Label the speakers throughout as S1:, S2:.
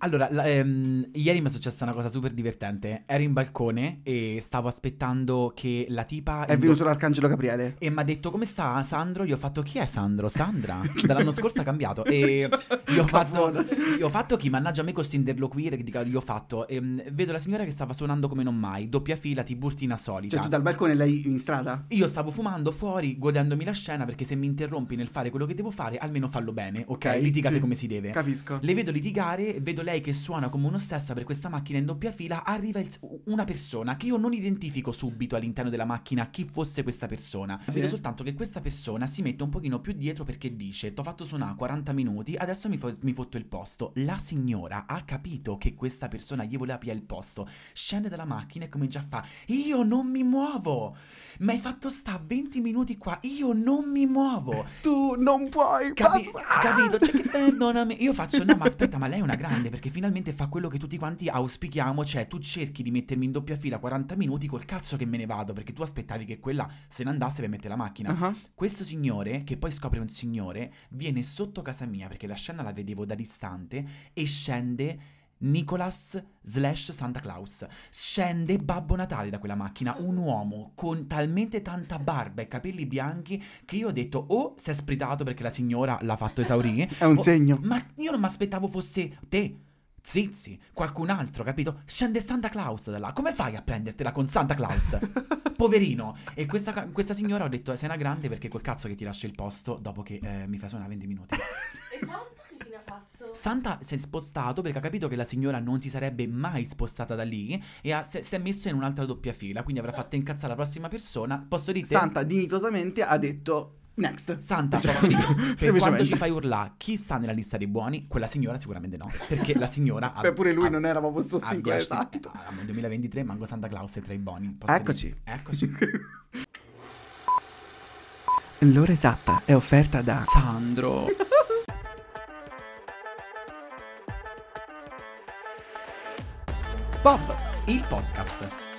S1: Allora, la- ehm, ieri mi è successa una cosa super divertente. Ero in balcone e stavo aspettando che la tipa...
S2: È venuto l'Arcangelo Gabriele.
S1: E mi ha detto come sta Sandro? Io ho fatto chi è Sandro? Sandra? Dall'anno scorso ha cambiato. E io ho fatto, io ho fatto chi mannaggia a me questo interloquire io ho fatto. ehm, vedo la signora che stava suonando come non mai, doppia fila, tiburtina solita.
S2: Cioè, tu dal balcone lei in strada?
S1: Io stavo fumando fuori, godendomi la scena perché se mi interrompi nel fare quello che devo fare, almeno fallo bene, ok?
S2: Ok,
S1: Litigate
S2: sì.
S1: come si deve.
S2: Capisco.
S1: Le vedo litigare, vedo lei che suona come un'ossessa per questa macchina in doppia fila, arriva il- una persona che io non identifico subito all'interno della macchina chi fosse questa persona.
S2: Sì.
S1: Vedo soltanto che questa persona si mette un pochino più dietro perché dice "T'ho fatto suonare 40 minuti, adesso mi, fo- mi fotto il posto". La signora ha capito che questa persona gli voleva pigliare il posto. Scende dalla macchina e comincia a fa "Io non mi muovo". Mi hai fatto sta 20 minuti qua, io non mi muovo.
S2: Tu non puoi
S1: Capi- capito? Cioè, che perdonami. Io faccio, no, ma aspetta, ma lei è una grande perché finalmente fa quello che tutti quanti auspichiamo. Cioè, tu cerchi di mettermi in doppia fila 40 minuti col cazzo che me ne vado perché tu aspettavi che quella se ne andasse per mettere la macchina.
S2: Ah,
S1: Questo signore, che poi scopre un signore, viene sotto casa mia perché la scena la vedevo da distante e scende. Nicholas slash Santa Claus scende Babbo Natale da quella macchina, un uomo con talmente tanta barba e capelli bianchi che io ho detto o si è spritato perché la signora l'ha fatto esaurire
S2: È un
S1: o-
S2: segno.
S1: ma io non mi aspettavo fosse te Zizi, qualcun altro, capito? Scende Santa Claus da là. Come fai a prendertela con Santa Claus? Poverino. E questa, questa signora ho detto: Sei una grande perché col cazzo che ti lascio il posto dopo che eh, mi fai suonare 20 minuti.
S3: E Santa che fine ha fatto?
S1: Santa si è spostato perché ha capito che la signora non si sarebbe mai spostata da lì e ha- si, si è messo in un'altra doppia fila. Quindi avrà fatto incazzare la prossima persona. Posso dire?
S2: Santa dignitosamente ha detto next.
S1: Santa,
S2: Cioè,
S1: per quando ci fai urlare chi sta nella lista dei buoni, quella signora sicuramente no, perché la signora ha,
S2: Beh, pure lui
S1: ha-
S2: non era proprio sto stinco, esatto.
S1: eh, nel 2023 manco Santa Claus è tra i buoni.
S2: Eccoci.
S1: dire. Eccoci.
S2: L'ora esatta è offerta da
S1: Sandro.
S2: Bob.
S1: Il podcast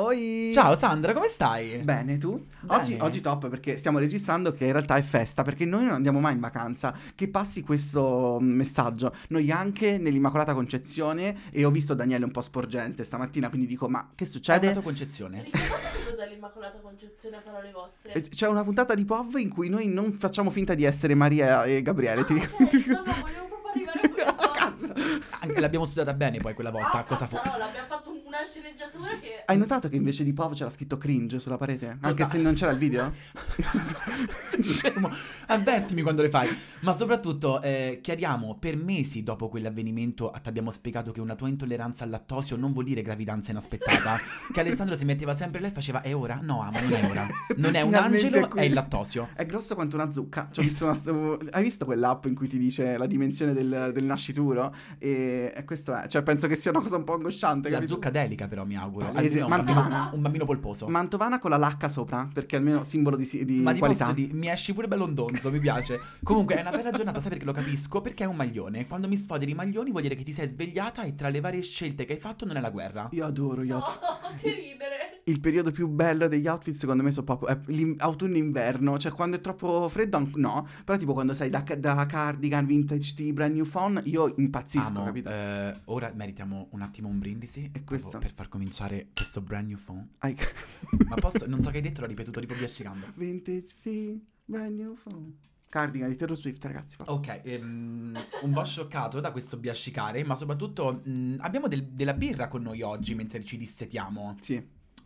S2: Oi!
S1: Ciao Sandra, come stai?
S2: Bene, tu?
S1: Bene.
S2: Oggi, oggi top perché stiamo registrando che in realtà è festa perché noi non andiamo mai in vacanza. Che passi questo mm, messaggio. Noi anche nell'Immacolata Concezione e ho visto Daniele un po' sporgente stamattina, quindi dico ma che succede?
S1: tua concezione.
S3: Ricordate cos'è l'Immacolata Concezione a parole vostre?
S2: Eh, C'è una puntata di POV in cui noi non facciamo finta di essere Maria e Gabriele, ti
S3: Ah,
S2: ricordi?
S3: ok, no, ma volevo proprio arrivare a questo.
S2: Cazzo!
S1: Anche l'abbiamo studiata bene poi quella volta.
S3: Ah,
S1: cosa fu?
S3: no, l'abbiamo fatto una sceneggiatura che...
S2: Hai notato che invece di POV c'era scritto cringe sulla parete? Anche se non c'era il video?
S1: Avvertimi quando le fai. Ma soprattutto, eh, chiariamo, per mesi dopo quell'avvenimento ti abbiamo spiegato che una tua intolleranza al lattosio non vuol dire gravidanza inaspettata. che Alessandro si metteva sempre lei e faceva, è ora? No, ama, non è ora. Non è un
S2: Finalmente
S1: angelo,
S2: qui.
S1: è il lattosio.
S2: È grosso quanto una zucca. C'ho visto una- Hai visto quell'app in cui ti dice la dimensione del, del nascituro? E, questo è. Cioè, penso che sia una cosa un po' angosciante.
S1: La
S2: capito?
S1: zucca delica però, mi auguro.
S2: Palese,
S1: Almeno un, bambino,
S2: mantovana.
S1: un bambino polposo.
S2: Mantovana con la lacca sopra, perché almeno simbolo di, di
S1: Ma ti
S2: qualità.
S1: dire, mi esci pure bellondonzo, mi piace. Comunque è una bella giornata, sai perché lo capisco? Perché è un maglione. Quando mi sfoderi i maglioni vuol dire che ti sei svegliata e tra le varie scelte che hai fatto non è la guerra.
S2: Io adoro gli
S3: Oh,
S2: outfit.
S3: che ridere.
S2: Il periodo più bello degli outfit, secondo me, sono proprio autunno-inverno. Cioè, quando è troppo freddo, an- no. Però, tipo, quando sei da, da cardigan, vintage tee, brand new phone, io impazzisco,
S1: Amo,
S2: capito?
S1: eh, ora meritiamo un attimo un brindisi
S2: E
S1: proprio
S2: questo?
S1: per far cominciare questo brand new phone.
S2: Ai-
S1: Ma posso, non so che hai detto, l'ho ripetuto tipo biascicando.
S2: vintage tee, brand new phone. Cardigan di Taylor Swift, ragazzi. forza.
S1: Ok, ehm, un po' scioccato da questo biascicare, ma soprattutto mh, abbiamo del- della birra con noi oggi mentre ci dissetiamo.
S2: Sì.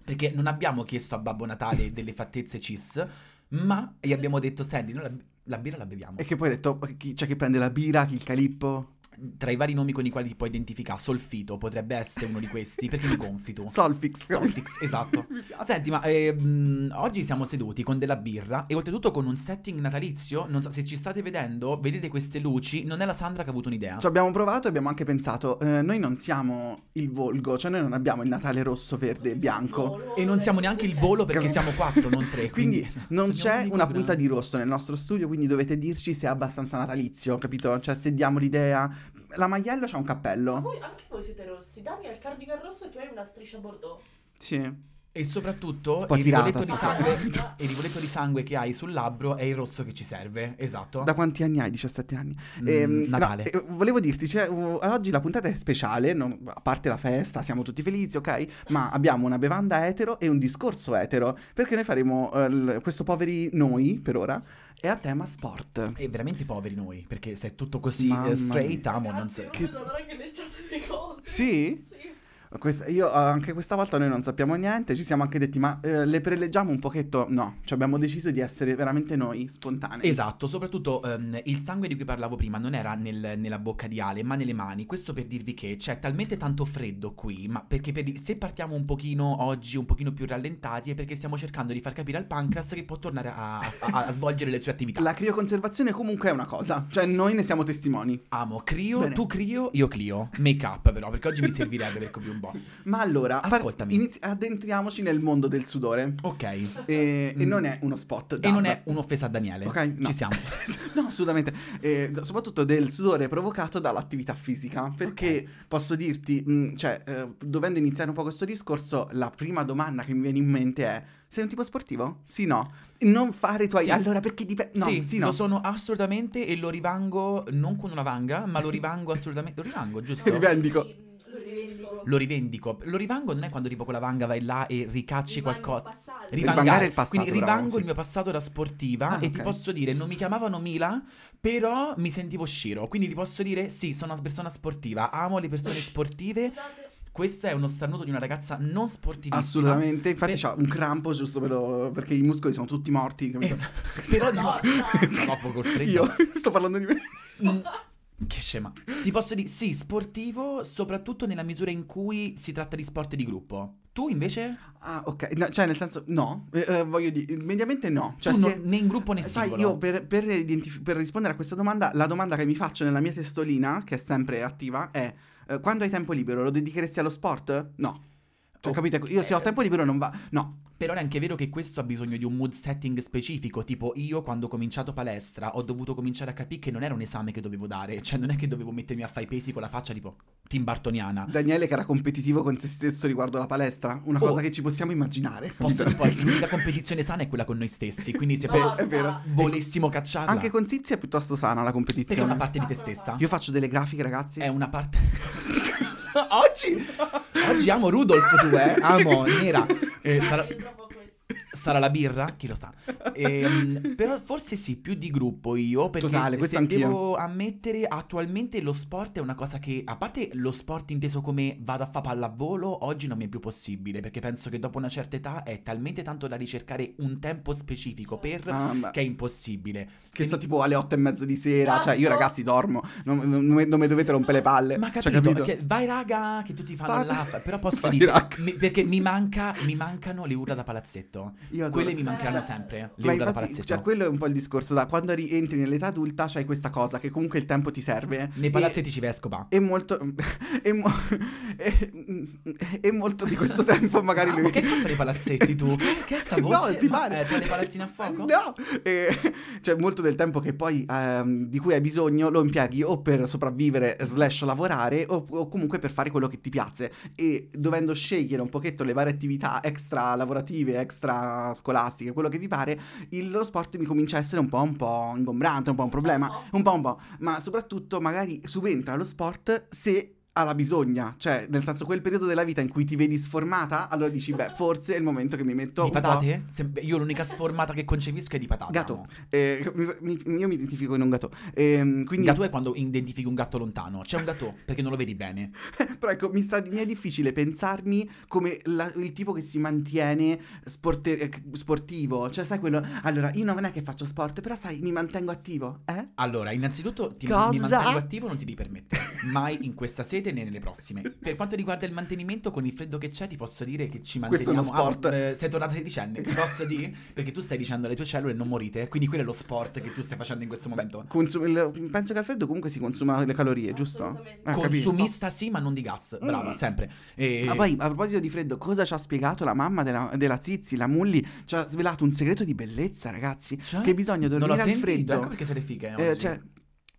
S1: Perché non abbiamo chiesto a Babbo Natale delle fattezze cis, ma gli abbiamo detto, senti, noi la, la birra la beviamo.
S2: E che poi hai detto, c'è chi prende la birra, chi il calippo.
S1: Tra i vari nomi con i quali ti puoi identificare, Solfito potrebbe essere uno di questi, perché mi gonfi tu.
S2: Solfix.
S1: Solfix, esatto. Senti, ma eh, mh, oggi siamo seduti con della birra e oltretutto con un setting natalizio. Non so se ci state vedendo, vedete queste luci. Non è la Sandra che ha avuto un'idea.
S2: Ci abbiamo provato e abbiamo anche pensato, eh, noi non siamo il volgo, cioè noi non abbiamo il Natale rosso, verde e bianco.
S1: E non siamo neanche il volo perché siamo quattro, non tre.
S2: Quindi non
S1: Siamo
S2: c'è una punta di rosso nel nostro studio, quindi dovete dirci se è abbastanza natalizio, capito? Cioè se diamo l'idea. La Maiello c'ha un
S3: Ma
S2: cappello.
S3: voi, anche voi siete rossi. Dani ha il cardigan rosso e tu hai una striscia bordeaux.
S2: Sì.
S1: E soprattutto il rivoletto di sangue. il rivoletto di sangue che hai sul labbro è il rosso che ci serve. Esatto.
S2: Da quanti anni hai? 17 anni.
S1: Mm,
S2: Ehm, no,
S1: Natale.
S2: eh, volevo dirti, cioè, uh, oggi la puntata è speciale, non- a parte la festa, siamo tutti felici, ok? Ma abbiamo una bevanda etero e un discorso etero, perché noi faremo eh, l- questo poveri noi, per ora, è a tema sport.
S1: E veramente poveri noi, perché se è tutto così
S2: Mamma
S1: eh, straight,
S2: mia.
S1: amo, non
S3: non
S2: Che-
S3: vedo l'ora che leggiate le cose.
S2: Sì?
S3: Sì.
S2: Questa- io eh, anche questa volta noi non sappiamo niente, ci siamo anche detti, ma eh, le preleggiamo un pochetto? No, cioè abbiamo deciso di essere veramente noi, spontanei.
S1: Esatto, soprattutto ehm, il sangue di cui parlavo prima non era nel- nella bocca di Ale, ma nelle mani. Questo per dirvi che c'è talmente tanto freddo qui, ma perché per se partiamo un pochino oggi, un pochino più rallentati, è perché stiamo cercando di far capire al pancreas che può tornare a, a- a svolgere le sue attività.
S2: La crioconservazione comunque è una cosa, cioè noi ne siamo testimoni.
S1: Amo, crio,
S2: Bene.
S1: tu crio, io clio. Make up però, perché oggi mi servirebbe per più un po'.
S2: Ma allora, par-
S1: Ascoltami.
S2: inizi- addentriamoci nel mondo del sudore.
S1: Ok.
S2: E, e
S1: Mm.
S2: non è uno spot.
S1: E
S2: Dab.
S1: non è un'offesa a Daniele.
S2: Ok, no.
S1: Ci siamo.
S2: no, assolutamente. D- soprattutto del sudore provocato dall'attività fisica. Perché posso dirti, mh, cioè, eh, dovendo iniziare un po' questo discorso, la prima domanda che mi viene in mente è: sei un tipo sportivo? Sì, no. Non fare i tuoi.
S1: Sì.
S2: Allora, perché dipende. No,
S1: sì,
S2: sì, no.
S1: lo sono assolutamente e lo rivango non con una vanga, ma lo rivango assolutamente. Lo rivango, giusto?
S2: Rivendico.
S3: Lo rivendico.
S1: Lo rivendico. Lo rivango non è quando tipo con la vanga vai là e ricacci
S4: Rimane
S1: qualcosa.
S4: il passato.
S2: Rivangare il passato,
S1: Quindi
S2: bravo,
S1: rivango
S2: sì.
S1: il mio passato da sportiva
S2: Ah,
S1: e ti
S2: ok.
S1: posso dire, non mi chiamavano Mila, però mi sentivo Shiro. Quindi ti posso dire, sì, sono una persona sportiva, amo le persone sportive.
S3: Scusate,
S1: Questo è uno starnuto di una ragazza non sportivissima.
S2: Assolutamente. Infatti,
S1: Per-
S2: c'ha un crampo giusto per lo- perché i muscoli sono tutti morti. capito?
S1: Esatto. Però
S3: no,
S1: dico-
S3: no.
S1: troppo col freddo.
S2: Io sto parlando di me.
S1: Mm, Che scema. Ti posso dire, sì, sportivo, soprattutto nella misura in cui si tratta di sport di gruppo. Tu invece?
S2: Ah, ok. No, cioè, nel senso, no. Eh, eh, voglio dire, mediamente no. Cioè,
S1: tu
S2: se-
S1: non- né in gruppo né
S2: Sai,
S1: singolo.
S2: io per, per identif- per rispondere a questa domanda, la domanda che mi faccio nella mia testolina, che è sempre attiva, è: eh, quando hai tempo libero, lo dedicheresti allo sport? No. Cioè,
S1: Oh,
S2: capite? Io se ho
S1: eh,
S2: tempo libero non va. No.
S1: Però è anche vero che questo ha bisogno di un mood setting specifico. Tipo, io quando ho cominciato palestra ho dovuto cominciare a capire che non era un esame che dovevo dare. Cioè, non è che dovevo mettermi a fare i pesi con la faccia tipo Tim Bartoniana.
S2: Daniele, che era competitivo con se stesso riguardo la palestra, una
S1: Oh.
S2: cosa che ci possiamo immaginare.
S1: Posso poi, l'unica competizione sana è quella con noi stessi. Quindi se
S3: No,
S2: è vero.
S1: volessimo cacciarla,
S2: Anche con Sizia è piuttosto sana la
S1: perché è
S2: competizione.
S1: una parte di te stessa.
S2: Io faccio delle grafiche, ragazzi.
S1: È una parte. oggi, oggi amo Rudolf tu, eh. Amo, nera. Eh, sarà. Sarà la birra? Chi lo sa. Ehm, però forse sì, più di gruppo io. Perché
S2: Totale, questo
S1: se
S2: anch'io.
S1: devo ammettere, attualmente lo sport è una cosa che, a parte lo sport inteso come vado a fare pallavolo, oggi non mi è più possibile. Perché penso che dopo una certa età è talmente tanto da ricercare un tempo specifico per.
S2: Ah,
S1: Che è impossibile.
S2: Che
S1: Se
S2: so
S1: mi-
S2: tipo alle otto e mezzo di sera, cioè io
S3: Esatto.
S2: ragazzi dormo, non, non, non mi dovete rompere le palle.
S1: Ma
S2: Cioè,
S1: capito, che vai raga, che tutti fanno
S2: Vai-
S1: là, fa- però posso dire, mi- perché mi, manca, mi mancano le urla da palazzetto.
S2: Io adoro.
S1: Quelle mi mancheranno
S3: Eh.
S1: sempre, le
S2: Ma
S1: urla da
S2: infatti, cioè, quello è un po' il discorso. Da quando rientri nell'età adulta, c'hai questa cosa che comunque il tempo ti serve.
S1: Nei palazzetti ci vescopa.
S2: E molto. E, mo- e- e molto di questo tempo, magari
S1: Ah,
S2: lui.
S1: ma che hai fatto nei palazzetti tu? Che è sta
S2: No,
S1: voce?
S2: ti
S1: Ma,
S2: pare?
S1: eh, tra le palazzine a fuoco?
S2: No, E- cioè molto del tempo che poi ehm, di cui hai bisogno lo impieghi o per sopravvivere slash lavorare o, o comunque per fare quello che ti piace e dovendo scegliere un pochetto le varie attività extra lavorative, extra scolastiche, quello che vi pare, il, lo sport mi comincia a essere un po', un po' ingombrante, un po' un problema, un po' un po', ma soprattutto magari subentra lo sport se alla bisogna, cioè nel senso quel periodo della vita in cui ti vedi sformata, allora dici beh forse è il momento che mi metto
S1: Di patate? Se- io l'unica sformata che concepisco è di patate.
S2: Gatto. Eh, mi- mi- io mi identifico in un gatto. Ehm, quindi,
S1: Gatto è quando identifichi un gatto lontano. C'è un gatto perché non lo vedi bene.
S2: però ecco, mi, sta- mi è difficile pensarmi come la- il tipo che si mantiene sporte- eh, sportivo. Cioè, sai quello. Allora, io non è che faccio sport, però sai, mi mantengo attivo, eh?
S1: Allora, innanzitutto ti,
S2: Cosa?
S1: mi mantengo attivo, non ti devi permettere. Mai in questa sede né nelle prossime. Per quanto riguarda il mantenimento, con il freddo che c'è, ti posso dire che ci
S2: Questo è
S1: manteniamo.
S2: uno sport.
S1: Ah, eh, sei tornata sedicenne, ti posso dire? Perché tu stai dicendo alle tue cellule non morite. Quindi quello è lo sport che tu stai facendo in questo momento.
S2: Consum- il- penso che al freddo comunque si consumano le calorie, giusto?
S3: Assolutamente.
S2: Eh, capito.
S1: Consumista sì, ma non di gas. Brava,
S2: Mm.
S1: sempre. E...
S2: Ma poi a proposito di freddo, cosa ci ha spiegato la mamma della, della Zizi, la Mulli? Ci ha svelato un segreto di bellezza, ragazzi.
S1: Cioè?
S2: Che bisogna dormire al
S1: sentito,
S2: freddo.
S1: ecco perché siete fighe
S2: Eh, cioè,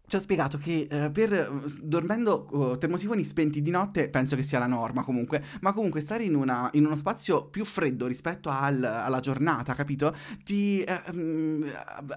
S2: ci ha spiegato che eh, per s- dormendo oh, termosifoni spenti di notte penso che sia la norma comunque, ma comunque stare in, una- in uno spazio più freddo rispetto al- alla giornata, capito? Ti eh, mm,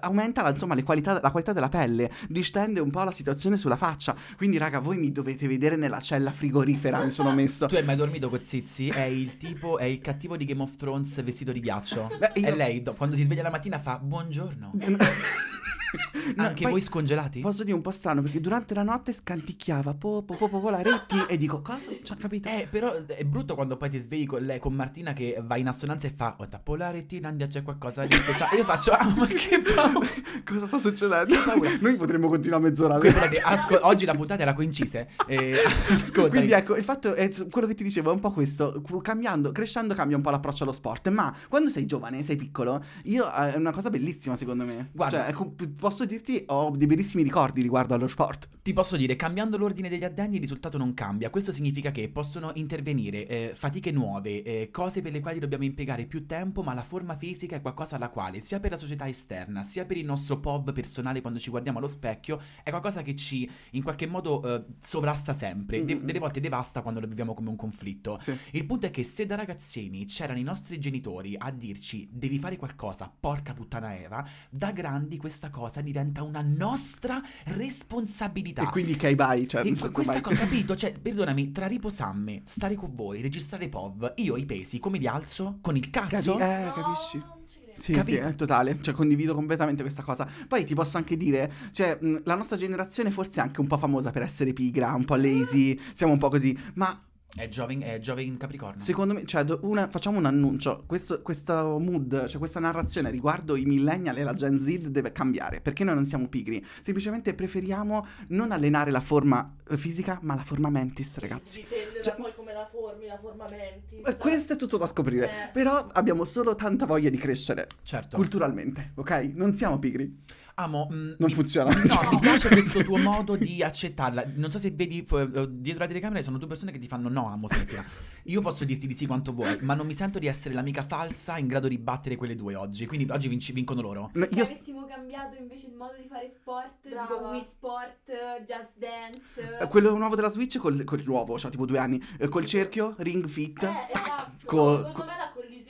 S2: aumenta la, insomma le qualità- la qualità della pelle, distende un po' la situazione sulla faccia. Quindi, raga, voi mi dovete vedere nella cella frigorifera, mi sono messo.
S1: Tu hai mai dormito con Zizi? È il tipo, è il cattivo di Game of Thrones vestito di ghiaccio.
S2: Beh, io-
S1: E lei, do- quando si sveglia la mattina, fa buongiorno.
S2: No,
S1: Anche
S2: poi
S1: voi scongelati?
S2: Posso dire un po' strano perché durante la notte scanticchiava po po po po, po la retti e dico cosa? Ci ha capito?
S1: Eh, però è brutto quando poi ti svegli con lei, con Martina che va in assonanza e fa, oh, tappo la retina, Andia, c'è qualcosa speciale. E io faccio, ah, ma che paura.
S2: Cosa sta succedendo? Noi potremmo continuare mezz'ora.
S1: Guarda, asco- oggi la puntata era coincise. E, ascolta,
S2: Quindi ecco, il fatto è quello che ti dicevo è un po' questo, cambiando, crescendo cambia un po' l'approccio allo sport, ma quando sei giovane, sei piccolo, io eh, è una cosa bellissima secondo me.
S1: Guarda.
S2: Cioè, posso dirti ho dei bellissimi ricordi riguardo allo sport.
S1: Ti posso dire, cambiando l'ordine degli addegni il risultato non cambia. Questo significa che possono intervenire eh, fatiche nuove, eh, cose per le quali dobbiamo impiegare più tempo, ma la forma fisica è qualcosa alla quale, sia per la società esterna, sia per il nostro POV personale quando ci guardiamo allo specchio, è qualcosa che ci in qualche modo eh, sovrasta sempre. De- delle volte devasta quando lo viviamo come un conflitto.
S2: Sì.
S1: Il punto è che se da ragazzini c'erano i nostri genitori a dirci devi fare qualcosa, porca puttana Eva, da grandi questa cosa diventa una nostra responsabilità.
S2: E quindi bye. Cioè,
S1: E questa cosa, capito? Cioè, perdonami, tra riposamme, stare con voi, registrare POV, io i pesi come li alzo? Con il cazzo?
S2: Capi- eh,
S3: No,
S2: capisci? Sì,
S1: Capito?
S2: sì, è totale, cioè condivido completamente questa cosa. Poi ti posso anche dire, cioè, la nostra generazione forse è anche un po' famosa per essere pigra, un po' lazy, siamo un po' così, ma
S1: È Giove, è Giove in Capricorno.
S2: secondo me, cioè, una- facciamo un annuncio, questo, questo mood, cioè questa narrazione riguardo i millennial e la Gen Z deve cambiare, perché noi non siamo pigri, semplicemente preferiamo non allenare la forma eh, fisica, ma la forma mentis, ragazzi.
S3: Dipende
S2: Cioè-
S3: da poi come la formi, la forma mentis.
S2: Eh, Questo è tutto da scoprire,
S3: Eh.
S2: però abbiamo solo tanta voglia di crescere
S1: Certo.
S2: culturalmente, ok? Non siamo pigri.
S1: Amo, mm,
S2: Non
S1: mi-
S2: funziona.
S1: No, mi piace questo tuo modo di accettarla. Non so se vedi fu- eh, dietro la telecamera sono due persone che ti fanno no, amo, smettila. Io posso dirti di sì quanto vuoi, ma non mi sento di essere l'amica falsa in grado di battere quelle due oggi. Quindi oggi vinci- vincono loro.
S2: No,
S4: Se
S2: io,
S4: avessimo cambiato invece il modo di fare sport,
S3: Brava.
S4: tipo Wii Sport, Just Dance.
S2: Eh, Quello nuovo della Switch col, col nuovo, cioè tipo due anni, eh, col cerchio, Ring Fit.
S3: Eh, esatto.
S2: Co-
S3: Secondo
S2: co-
S3: me la collisione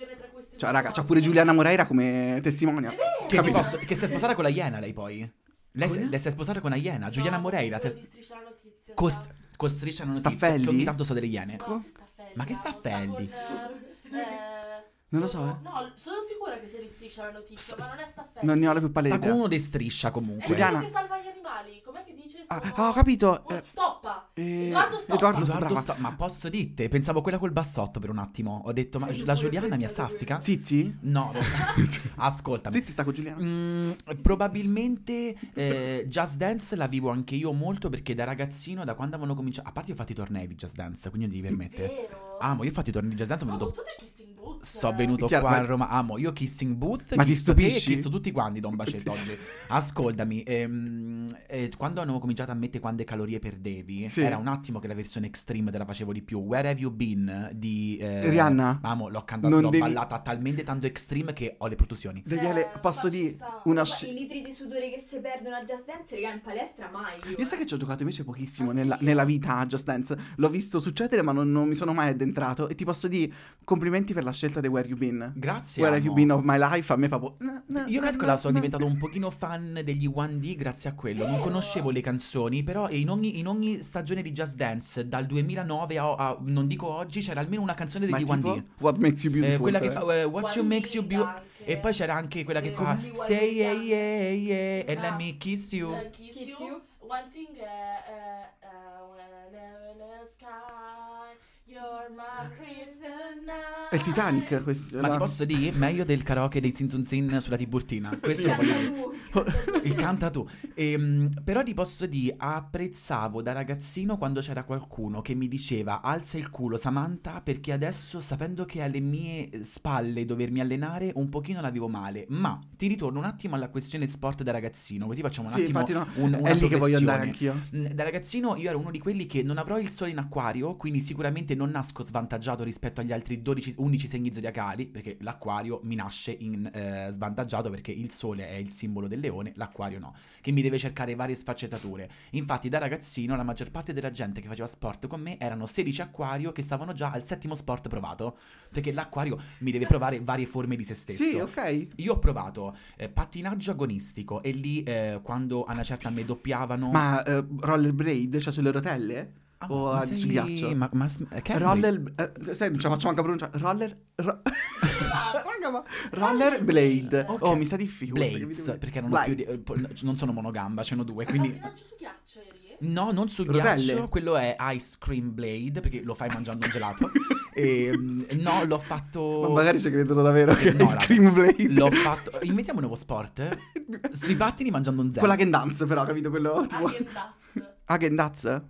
S2: Cioè, raga, c'ha pure Giuliana Moreira come testimonia.
S1: Che, ti posso- che si è sposata con la Iena lei poi? Lei, si- lei si è sposata con la Iena, Giuliana Moreira. Si è,
S3: di Striscia la notizia.
S1: cost- costrisce una notizia
S2: Staffelli?
S1: che ogni tanto so delle Iene.
S3: No, che Staffelli.
S1: Ma che Staffelli?
S3: sta con, eh, eh,
S2: Non lo
S3: sono-
S2: so, eh.
S3: No, sono sicura che sia di Striscia la notizia,
S1: St-
S3: ma non è Staffelli.
S2: Non ne ho la più
S1: Sta
S2: pallida
S1: con
S2: idea.
S1: uno di striscia
S3: È
S1: comunque.
S2: Giuliana.
S3: quello che salva gli animali. Che?
S2: Ah, ah, ho capito.
S3: Oh,
S2: eh,
S3: stoppa.
S2: eh,
S3: Edoardo Stoppa.
S2: Edoardo
S1: Edoardo. Sto- ma posso dirti? Pensavo quella col bassotto per un attimo. Ho detto, ma
S3: Io
S1: la Giuliana mi assaffica?
S2: Zizi?
S1: No, no. ascoltami.
S2: Zizi sta con Giuliana.
S1: Mm, probabilmente eh, Just Dance la vivo anche io molto perché da ragazzino, da quando avevano cominciato. A parte io ho fatto i tornei di Just Dance, quindi non devi permettere.
S3: Vero?
S1: Amo, io ho fatto i tornei di Just Dance,
S3: Ma
S1: venuto.
S3: tu dei kissing boots.
S1: Sono
S3: eh.
S1: venuto
S2: Chiaro,
S1: qua
S2: ma-
S1: a Roma. Amo, io kissing booth.
S2: Ma ti
S1: kisso te e
S2: stupisci?
S1: kisso tutti quanti, do un bacetto oggi. Ascoltami, ehm, eh, quando hanno cominciato a mettere quante calorie perdevi,
S2: Sì.
S1: era un attimo che la versione extreme te la facevo di più. Where have you been? Di eh,
S2: Rihanna?
S1: Amo, l'ho cantata,
S2: Non
S1: l'ho
S2: devi-
S1: ballata talmente tanto extreme che ho le protusioni.
S2: Daniele,
S3: Eh,
S2: posso dire una sci-
S4: i litri di sudore che si perdono a Just Dance, raga, in palestra mai. Io,
S2: Io sai
S4: eh.
S2: che ci ho giocato invece pochissimo nella, nella vita a Just Dance. L'ho visto succedere, ma non, non mi sono mai addentrato. E ti posso dire complimenti per la scelta scelta di Where You Been.
S1: Grazie.
S2: Where Have You
S1: amo.
S2: Been of My Life, a me proprio... na, na,
S1: Io calcola, sono
S2: na.
S1: diventato un pochino fan degli 1D grazie a quello. Non conoscevo le canzoni, però in ogni, in ogni stagione di Just Dance, dal 2009 a, a- non dico oggi, c'era almeno una canzone degli
S2: tipo,
S1: 1D.
S2: What Makes You
S1: Eh,
S2: Beautiful.
S1: quella che
S2: eh.
S1: fa eh, What You Makes You Beautiful. E poi c'era anche quella che
S3: Eh,
S1: fa Say yeah yeah yeah and let
S3: Ah.
S1: me kiss you.
S3: Eh, kiss, you. One thing è eh, eh,
S2: È il Titanic questo.
S1: Ma
S2: la-
S1: ti posso dire? Meglio del karaoke dei Zin Zun Zin sulla Tiburtina. Questo lo voglio dire. Il canta tu. Ehm, però ti posso dire, apprezzavo da ragazzino quando c'era qualcuno che mi diceva alza il culo Samantha perché adesso sapendo che alle mie spalle dovermi allenare un pochino la vivo male. Ma ti ritorno un attimo alla questione sport da ragazzino, così facciamo un
S2: Sì,
S1: attimo
S2: no,
S1: un- una
S2: è lì che voglio andare anch'io.
S1: Mm, Da ragazzino io ero uno di quelli che non avrò il sole in acquario, quindi sicuramente non nasco svantaggiato rispetto agli altri 12, 11 segni zodiacali, perché l'acquario mi nasce in, eh, svantaggiato perché il sole è il simbolo del leone, l'acquario no, che mi deve cercare varie sfaccettature. Infatti da ragazzino la maggior parte della gente che faceva sport con me erano 16 acquario che stavano già al settimo sport provato, perché l'acquario mi deve provare varie forme di se stesso.
S2: Sì, ok.
S1: Io ho provato eh, pattinaggio agonistico e lì eh, quando a una certa me doppiavano...
S2: Ma eh, rollerblade, cioè sulle rotelle?
S1: Ah,
S2: o
S1: ma
S2: a-
S1: sei-
S2: su ghiaccio?
S1: Ma, ma che è
S2: Roller... eh, sai, non ce la faccio manca pronuncia. Roller... ro- Raga, ma- Rollerblade.
S1: Ok.
S2: Oh, mi sta difficile.
S1: Blades, perché erano più di- eh, po- non sono monogamba, ce ne due, quindi...
S3: Pattinaggio su ghiaccio?
S1: No, non sul
S2: Rotelle?
S1: ghiaccio, quello è Ice Cream Blade, perché lo fai mangiando un gelato. E, mm, no, l'ho fatto...
S2: Ma magari ci credono davvero che
S1: No,
S2: è
S1: raga.
S2: Scream Blade.
S1: L'ho fatto... Inventiamo un nuovo sport. eh? Sui pattini mangiando un
S2: Con
S1: zen.
S2: la Dance però, capito? Quello tipo...
S3: Hagen-Dazs.
S2: Hagen-Dazs?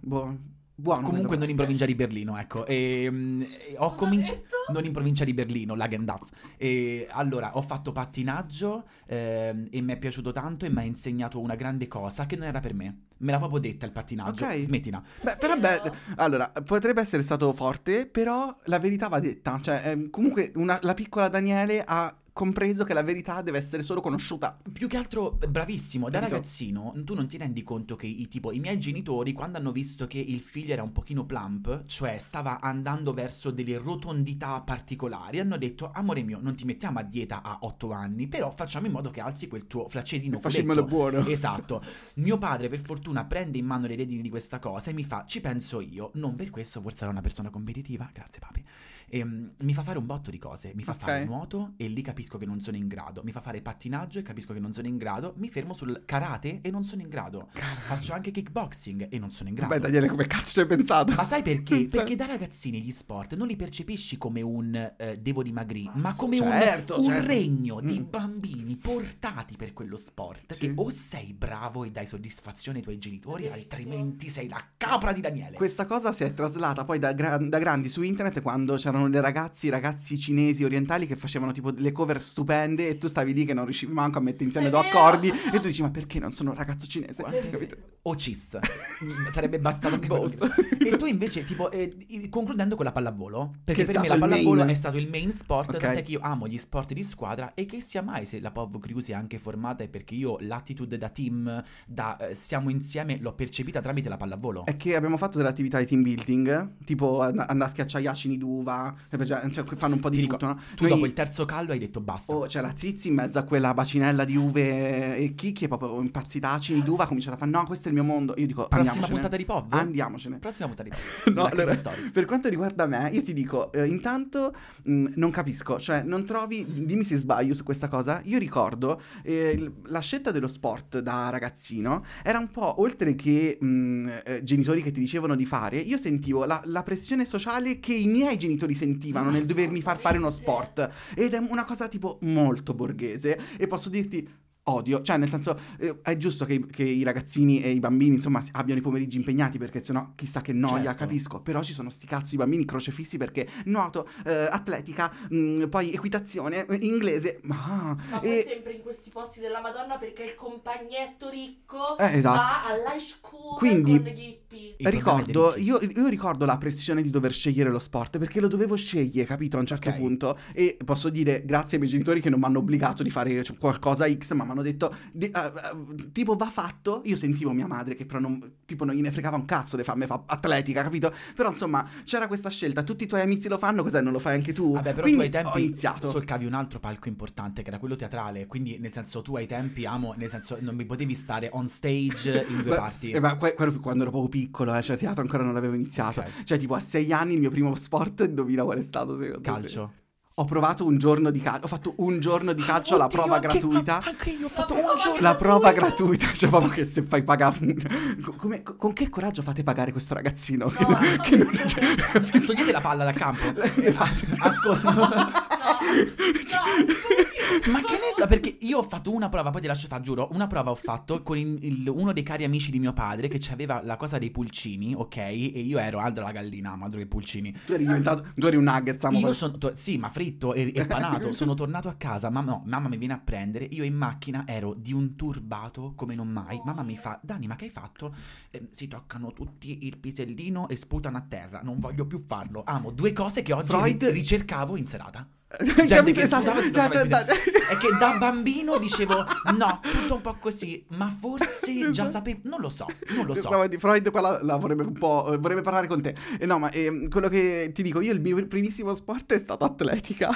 S2: Buono. Buono.
S1: Comunque non in provincia di Berlino, ecco. E, mm, e ho
S3: Cosa
S1: cominciato... Non in provincia di Berlino, Lagendaz. E allora ho fatto pattinaggio ehm, e mi è piaciuto tanto e mi ha insegnato una grande cosa che non era per me. Me l'ha proprio detta il pattinaggio.
S2: Ok.
S1: Smettila.
S2: Beh, però beh, allora, potrebbe essere stato forte, però la verità va detta. Cioè, ehm, comunque una- la piccola Daniele ha compreso che la verità deve essere solo conosciuta.
S1: Più che altro, bravissimo, da
S2: Capito?
S1: ragazzino tu non ti rendi conto che i, tipo, i miei genitori, quando hanno visto che il figlio era un pochino plump, cioè stava andando verso delle rotondità particolari, hanno detto, amore mio, non ti mettiamo a dieta a 8 anni, però facciamo in modo che alzi quel tuo flaccerino
S2: Facciamolo
S1: culetto."
S2: buono.
S1: Esatto. Mio padre, per fortuna, prende in mano le redini di questa cosa e mi fa: Ci penso io. Non per questo, forse sarà una persona competitiva. Grazie, papi. E, mm, mi fa fare un botto di cose. Mi fa
S2: Ok.
S1: fare nuoto e lì capisco che non sono in grado. Mi fa fare pattinaggio e capisco che non sono in grado. Mi fermo sul karate e non sono in grado. Faccio anche kickboxing e non sono in grado.
S2: Beh, Daniele, come cazzo ci hai pensato?
S1: Ma sai perché? Perché da ragazzini gli sport non li percepisci come un eh, devo dimagrire, ma come un-
S2: Certo,
S1: un,
S2: certo.
S1: regno di
S2: Mm.
S1: bambini portati per quello sport.
S2: Sì.
S1: Che o sei bravo e dai soddisfazione ai tuoi genitori,
S3: Bellissimo.
S1: altrimenti sei la capra di Daniele.
S2: Questa cosa si è traslata poi da, gra- da grandi su internet quando c'erano le ragazzi, i ragazzi cinesi orientali che facevano tipo delle cover stupende e tu stavi lì che non riuscivi manco a mettere insieme due accordi e tu dici ma perché non sono un ragazzo cinese? Capito?
S1: O cis. Sarebbe bastato anche
S2: Both.
S1: E tu invece, tipo, eh, concludendo con la pallavolo, perché per me la pallavolo
S2: main.
S1: è stato il main sport,
S2: Ok.
S1: tant'è che io amo gli sport di squadra e che sia mai se la POV Crew si è anche formata è perché io l'attitude da team, da eh, siamo insieme, l'ho percepita tramite la pallavolo.
S2: È che abbiamo fatto delle attività di team building, tipo and- andare a schiacciare gli acini d'uva, cioè, cioè, fanno un po' di
S1: Ti
S2: tutto,
S1: dico,
S2: no?
S1: Tu
S2: Noi-
S1: dopo il terzo callo hai detto basta.
S2: Oh, c'è la Zizi in mezzo a quella bacinella di uve e chicchi è proprio impazzita, acini d'uva, ha cominciato a fare no, questo è il mio mondo. Io dico
S1: Prossima
S2: andiamocene.
S1: puntata di POV?
S2: Andiamocene.
S1: Prossima puntata di POV.
S2: No, allora, per quanto riguarda me, io ti dico, eh, intanto mh, non capisco, cioè non trovi, dimmi se sbaglio su questa cosa, io ricordo eh, la scelta dello sport da ragazzino era un po', oltre che mh, eh, genitori che ti dicevano di fare, io sentivo la, la pressione sociale che i miei genitori sentivano nel dovermi far fare uno sport. Ed è una cosa tipo molto borghese. E posso dirti... Odio, cioè nel senso eh, è giusto che, che i ragazzini e i bambini insomma abbiano i pomeriggi impegnati perché sennò chissà che noia,
S1: Certo.
S2: capisco, però ci sono sti cazzo di bambini crocefissi perché nuoto, eh, atletica, mh, poi equitazione, eh, inglese, ma...
S3: Ma poi
S2: e-
S3: sempre in questi posti della Madonna perché il compagnetto ricco
S2: Eh, esatto.
S3: va all'high school
S2: Quindi-
S3: con gli hippie.
S2: Ricordo, io, io ricordo la pressione di dover scegliere lo sport perché lo dovevo scegliere, capito? A un certo
S1: Ok.
S2: punto. E posso dire grazie ai miei genitori che non mi hanno obbligato di fare cioè, qualcosa X, ma mi hanno hanno detto, di- eh, eh, tipo va fatto, io sentivo mia madre che però non, tipo non gliene fregava un cazzo di farmi fa atletica, capito? Però insomma c'era questa scelta, tutti i tuoi amici lo fanno, cos'è, non lo fai anche tu?
S1: Vabbè, però
S2: Quindi
S1: tu ai tempi
S2: ho iniziato.
S1: solcavi un altro palco importante che era quello teatrale, quindi nel senso tu ai tempi amo, nel senso non mi potevi stare on stage in due parti.
S2: eh, ma que- quello più quando ero proprio piccolo, eh, cioè teatro ancora non l'avevo iniziato.
S1: Ok.
S2: Cioè, tipo a sei anni il mio primo sport, indovina qual è stato secondo me?
S1: Calcio.
S2: Ho provato un giorno di calcio, ho fatto un giorno di calcio alla prova
S1: anche-
S2: gratuita.
S1: Anche io ho fatto
S3: La
S1: un
S3: prova
S1: giorno.
S2: La prova gratuita, cioè proprio che se fai pagare... Co- come- co- con che coraggio fate pagare questo ragazzino? Che,
S3: No.
S2: che non... cioè,
S1: Togliete la palla dal campo.
S2: Esatto.
S1: Ascolta.
S3: No, no,
S1: Ma che ne sa? Perché io ho fatto una prova, poi ti lascio fare, giuro. Una prova ho fatto con il- il- uno dei cari amici di mio padre che aveva la cosa dei pulcini, ok? E io ero altro la gallina, ma che pulcini.
S2: Tu eri diventato... Tu eri un nugget, Samu.
S1: Io sono. to- sì, ma fritto e, e panato. sono tornato a casa. Mamma, no, mamma mi viene a prendere. Io in macchina ero di un turbato come non mai. Mamma mi fa: Dani, ma che hai fatto? "Eh, si toccano tutti il pisellino e sputano a terra. Non voglio più farlo. Amo due cose che oggi
S2: Freud-
S1: ri- ricercavo in serata.
S2: Capito?
S1: Gente che
S2: Esatto,
S1: e il
S2: esatto.
S1: È che da bambino dicevo: No, tutto un po' così. Ma forse già sapevo. Non lo so. Non lo so.
S2: Di Freud qua la, la vorrebbe un po'... eh, vorrebbe parlare con te. Eh, no, ma ehm, quello che ti dico, io il mio primissimo sport è stato atletica.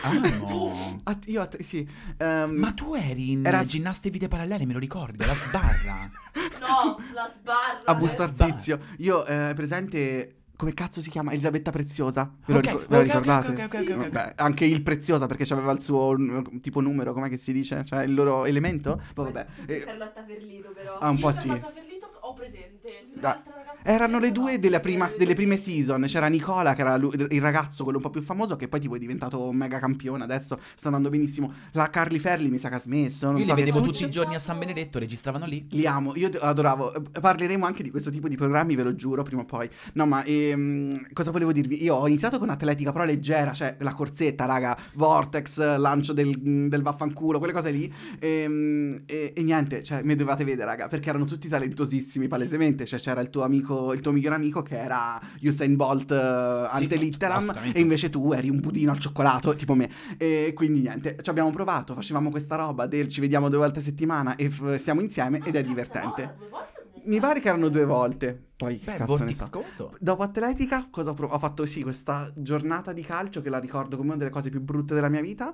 S1: Ah, no.
S2: At- io, at- sì. ehm,
S1: Ma tu eri in
S2: Era-
S1: ginnaste vite parallele, me lo ricordi? La sbarra.
S3: no, la sbarra.
S2: a Arsizio. Io, eh, presente... Come cazzo si chiama? Elisabetta Preziosa? Ve lo,
S1: Ok,
S2: ricor- ve lo
S1: ok, ok,
S2: ricordate?
S1: ok, ok, ok, ok.
S2: Vabbè, anche il Preziosa perché aveva il suo mm, tipo numero, com'è che si dice? Cioè il loro elemento? Poi vabbè. eh,
S4: Carlotta Ferlito però.
S2: Ah, un
S3: Io
S2: po' sì.
S3: quanto Ferlito ho presente.
S2: Da-
S3: L'altra ragazza
S2: Erano le due della prima- delle prime season. C'era Nicola, che era il ragazzo, quello un po' più famoso, che poi tipo è diventato un mega campione. Adesso sta andando benissimo. La Carly Ferli mi sa che ha smesso. Non
S1: Io
S2: so
S1: li vedevo tutti i giorni a San Benedetto, registravano lì.
S2: Li amo, io adoravo. Parleremo anche di questo tipo di programmi, ve lo giuro, prima o poi. No, ma ehm, cosa volevo dirvi? Io ho iniziato con atletica, però leggera, cioè la corsetta, raga, Vortex, lancio del, del vaffanculo, quelle cose lì. Ehm, E, e niente, cioè, mi dovevate vedere, raga, perché erano tutti talentosissimi, palesemente. Cioè, c'era il tuo amico, il tuo migliore amico che era Usain Bolt eh, ante litteram, e invece tu eri un budino al cioccolato, tipo me. E quindi niente, ci abbiamo provato, facevamo questa roba del ci vediamo due volte a settimana e f- stiamo insieme ed è divertente. Mi pare che erano due volte. Poi,
S1: Beh,
S2: cazzo ne so. Dopo atletica, cosa ho, pro- ho fatto? Sì, questa giornata di calcio che la ricordo come una delle cose più brutte della mia vita.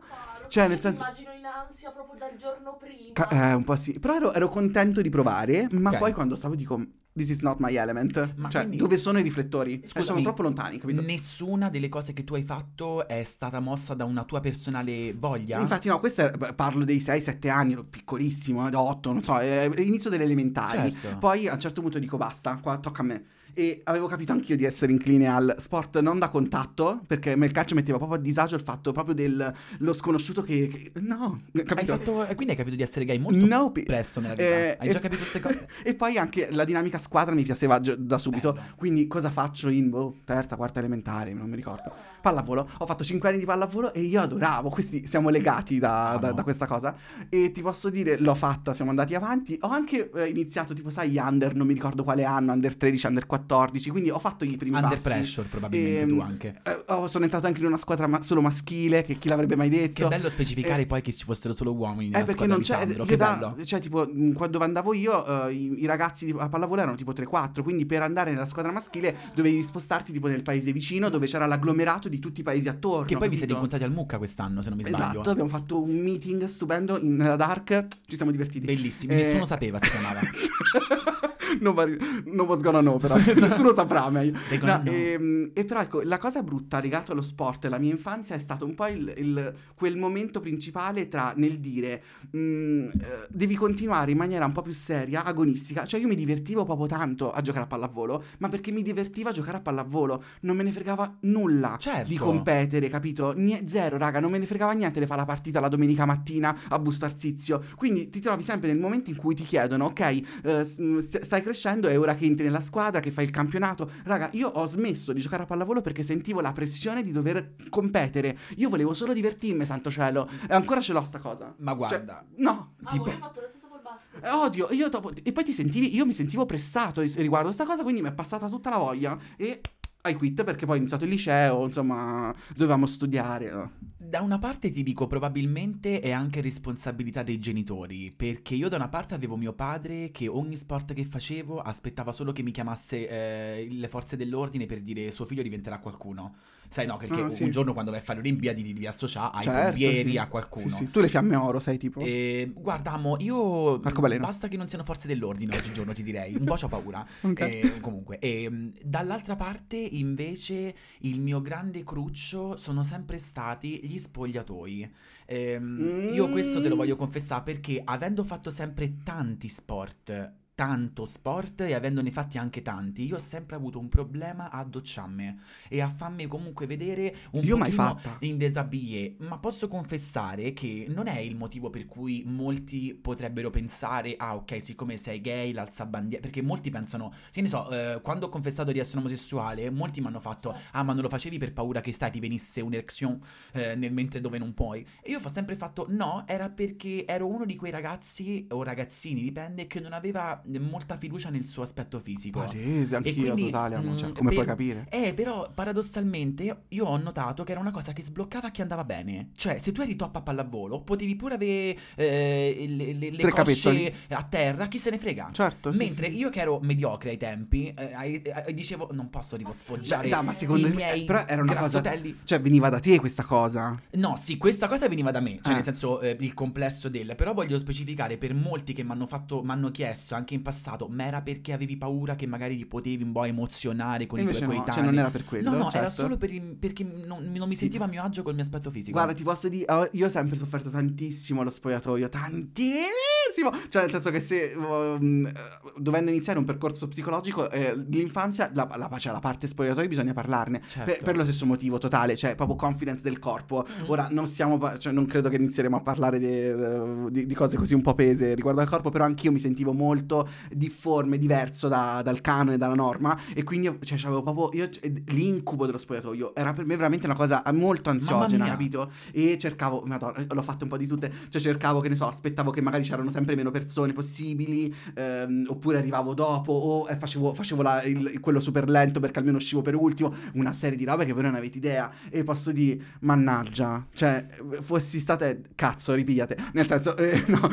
S2: Cioè,
S3: io
S2: nel senso-
S3: immagino in ansia proprio dal giorno prima.
S2: Ca- eh, un po' sì. Però ero, ero contento di provare. Ma
S1: Ok.
S2: poi quando stavo dico, this is not my element.
S1: Ma
S2: cioè,
S1: quindi-
S2: dove sono i riflettori? Eh, sono troppo lontani, capito?
S1: Nessuna delle cose che tu hai fatto è stata mossa da una tua personale voglia?
S2: Infatti, no, questo è, parlo dei 6-7 anni, ero piccolissimo, da 8, non so, è è inizio delle elementari.
S1: Certo.
S2: Poi a un certo punto dico basta, qua tocca a me. E avevo capito anch'io di essere incline al sport non da contatto, perché nel calcio metteva proprio a disagio il fatto proprio del lo sconosciuto che... che- no,
S1: Hai
S2: capito?
S1: fatto, e quindi hai capito di essere gay molto
S2: No,
S1: presto nella vita.
S2: Eh,
S1: hai già capito queste cose?
S2: E poi anche la dinamica squadra mi piaceva da subito.
S1: Bello.
S2: Quindi cosa faccio in boh, terza, quarta elementare, non mi ricordo. Pallavolo. Ho fatto 5 anni di pallavolo e io adoravo. Questi siamo legati da, da-
S1: Amo.
S2: da questa cosa. E ti posso dire, l'ho fatta, siamo andati avanti. Ho anche eh, iniziato, tipo, sai, under, non mi ricordo quale anno, under 13, under 14. Quindi ho fatto i primi
S1: Under
S2: passi.
S1: pressure, probabilmente
S2: Ehm,
S1: tu anche.
S2: eh, oh, sono entrato anche in una squadra ma- solo maschile, che chi l'avrebbe mai detto.
S1: Che bello specificare
S2: Eh,
S1: poi che ci fossero solo uomini
S2: eh,
S1: nella
S2: perché
S1: squadra
S2: non
S1: di
S2: c'è.
S1: Sandro.
S2: io
S1: Che
S2: da-
S1: bello.
S2: Cioè, tipo, quando andavo io, eh, i, i ragazzi di, a pallavolo erano tipo 3-4. Quindi per andare nella squadra maschile dovevi spostarti tipo nel paese vicino, dove c'era l'agglomerato di tutti i paesi attorno.
S1: Che poi vi siete
S2: capito?
S1: incontrati al Mucca quest'anno, se non mi sbaglio.
S2: Esatto, abbiamo fatto un meeting stupendo in- nella Dark. Ci siamo divertiti.
S1: Bellissimi,
S2: Eh,
S1: nessuno sapeva si chiamava.
S2: non was gonna know, però nessuno saprà meglio. No,
S1: know.
S2: ehm, e però ecco, la cosa brutta legata allo sport e alla mia infanzia è stato un po' il, il- quel momento principale tra nel dire mm, eh, devi continuare in maniera un po' più seria, agonistica. Cioè io mi divertivo proprio tanto a giocare a pallavolo, ma perché mi divertiva a giocare a pallavolo. Non me ne fregava nulla
S1: Certo.
S2: di competere, capito? Nie- zero, raga, non me ne fregava niente di fare la partita la domenica mattina a Busto Arsizio. Quindi ti trovi sempre nel momento in cui ti chiedono, ok, eh, s- st- stai crescendo, è ora che entri nella squadra, che fai il campionato. Raga, io ho smesso di giocare a pallavolo perché sentivo la pressione di dover competere. Io volevo solo divertirmi, santo cielo. E ancora ce l'ho sta cosa.
S1: Ma guarda,
S2: No,
S3: Ah,
S1: tipo-
S3: hai fatto lo stesso col basket.
S2: eh, odio, io dopo- e poi ti sentivi, io mi sentivo pressato riguardo sta cosa, quindi mi è passata tutta la voglia e I quit perché poi ho iniziato il liceo, insomma, dovevamo studiare.
S1: Da una parte ti dico probabilmente è anche responsabilità dei genitori, perché io da una parte avevo mio padre che ogni sport che facevo aspettava solo che mi chiamasse eh, le forze dell'ordine per dire suo figlio diventerà qualcuno. Sai no, perché
S2: Ah, sì.
S1: un giorno quando vai a fare le Olimpiadi ti devi associare ai
S2: Certo,
S1: pompieri,
S2: sì.
S1: a qualcuno.
S2: Sì, sì. Tu le fiamme oro sei tipo?
S1: E, guarda, amo, io
S2: Arcobaleno.
S1: basta che non siano forze dell'ordine oggigiorno, ti direi. Un po' c'ho paura.
S2: Ok.
S1: E, comunque, e, mh, dall'altra parte, invece, il mio grande cruccio sono sempre stati gli spogliatoi. Ehm, Io questo te lo
S2: Mm.
S1: voglio confessare perché, avendo fatto sempre tanti sport, tanto sport e avendone fatti anche tanti, io ho sempre avuto un problema a docciarmi e a farmi comunque vedere un
S2: Io mai
S1: pochino
S2: fatta.
S1: in desabillé, ma posso confessare che non è il motivo per cui molti potrebbero pensare, ah ok, siccome sei gay, l'alzabandiera, perché molti pensano, che ne so, eh, quando ho confessato di essere omosessuale, molti mi hanno fatto, ah ma non lo facevi per paura che stai, ti venisse un'erection eh, nel mentre dove non puoi. E io ho sempre fatto, no, era perché ero uno di quei ragazzi o ragazzini, dipende, che non aveva molta fiducia nel suo aspetto fisico.
S2: Palese, anch'io
S1: quindi,
S2: totale, amo, cioè,
S1: mm,
S2: come puoi
S1: per-
S2: capire?
S1: Eh, però paradossalmente io ho notato che era una cosa che sbloccava chi andava bene. Cioè, se tu eri top a pallavolo, potevi pure avere eh, le, le, le cosce a terra, chi se ne frega.
S2: Certo,
S1: Mentre
S2: sì.
S1: io che ero mediocre ai tempi, eh, ai- dicevo, non posso tipo sfoggiare
S2: dai, ma secondo
S1: i
S2: me-
S1: miei
S2: però era una cosa-. Cioè, veniva da te questa cosa.
S1: No, sì, questa cosa veniva da me, cioè
S2: Eh.
S1: nel senso eh, il complesso del, però voglio specificare per molti che mi hanno fatto, mi hanno chiesto anche in passato, ma era perché avevi paura che magari ti potevi un po' emozionare con
S2: Invece
S1: i tuoi
S2: no,
S1: coetanei?
S2: cioè non era per quello.
S1: No, no, era
S2: certo.
S1: solo per il- perché non, non mi
S2: Sì.
S1: sentivo a mio agio col mio aspetto fisico.
S2: Guarda, ti posso dire, oh, io ho sempre sofferto tantissimo lo spogliatoio, tantissimo. Cioè, nel senso che se um, dovendo iniziare un percorso psicologico, eh, l'infanzia, la, la, cioè, la parte spogliatoio bisogna parlarne.
S1: Certo.
S2: Per, per lo stesso motivo totale, cioè proprio confidence del corpo.
S1: Mhm.
S2: Ora non stiamo, pa- cioè non credo che inizieremo a parlare de- di, di cose così un po' pese riguardo al corpo, però anch'io mi sentivo molto difforme, diverso da- dal canone, dalla norma. E quindi cioè, c'avevo proprio io, l'incubo dello spogliatoio era per me veramente una cosa molto ansiogena, capito? E cercavo, madonna, l'ho fatto un po' di tutte, cioè cercavo che ne so, aspettavo che magari c'erano sempre meno persone possibili, ehm, oppure arrivavo dopo o eh, facevo, facevo la- il- quello super lento perché almeno uscivo per ultimo, una serie di robe che voi non avete idea. E posso dire, mannaggia, cioè fossi state, cazzo, ripigliate, nel senso, eh, no,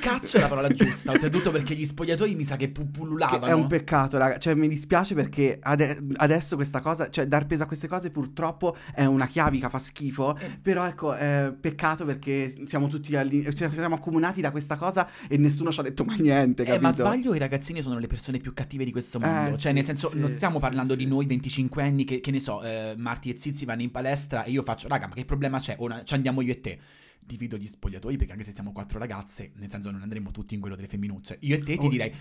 S1: Cazzo è la parola giusta, oltretutto perché gli spogliatoi mi sa che pu-
S2: che
S1: pullulavano.
S2: è un peccato, raga. Cioè, mi dispiace perché ade- adesso questa cosa, cioè, dar peso a queste cose purtroppo è una chiavica, fa schifo.
S1: Eh.
S2: Però, ecco, è peccato perché siamo tutti alli- cioè, siamo accomunati da questa cosa e nessuno ci ha detto mai niente,
S1: Eh,
S2: capito?
S1: ma sbaglio, i ragazzini sono le persone più cattive di questo mondo.
S2: Eh,
S1: cioè,
S2: sì,
S1: nel senso,
S2: sì,
S1: non stiamo
S2: sì,
S1: parlando di noi 25 anni che, che ne so, eh, Marti e Zizi vanno in palestra e io faccio, raga, ma che problema c'è? Ora ci andiamo io e te. Divido gli spogliatoi perché anche se siamo quattro ragazze, nel senso non andremo tutti in quello delle femminucce. Io e te ti
S2: Oh.
S1: direi,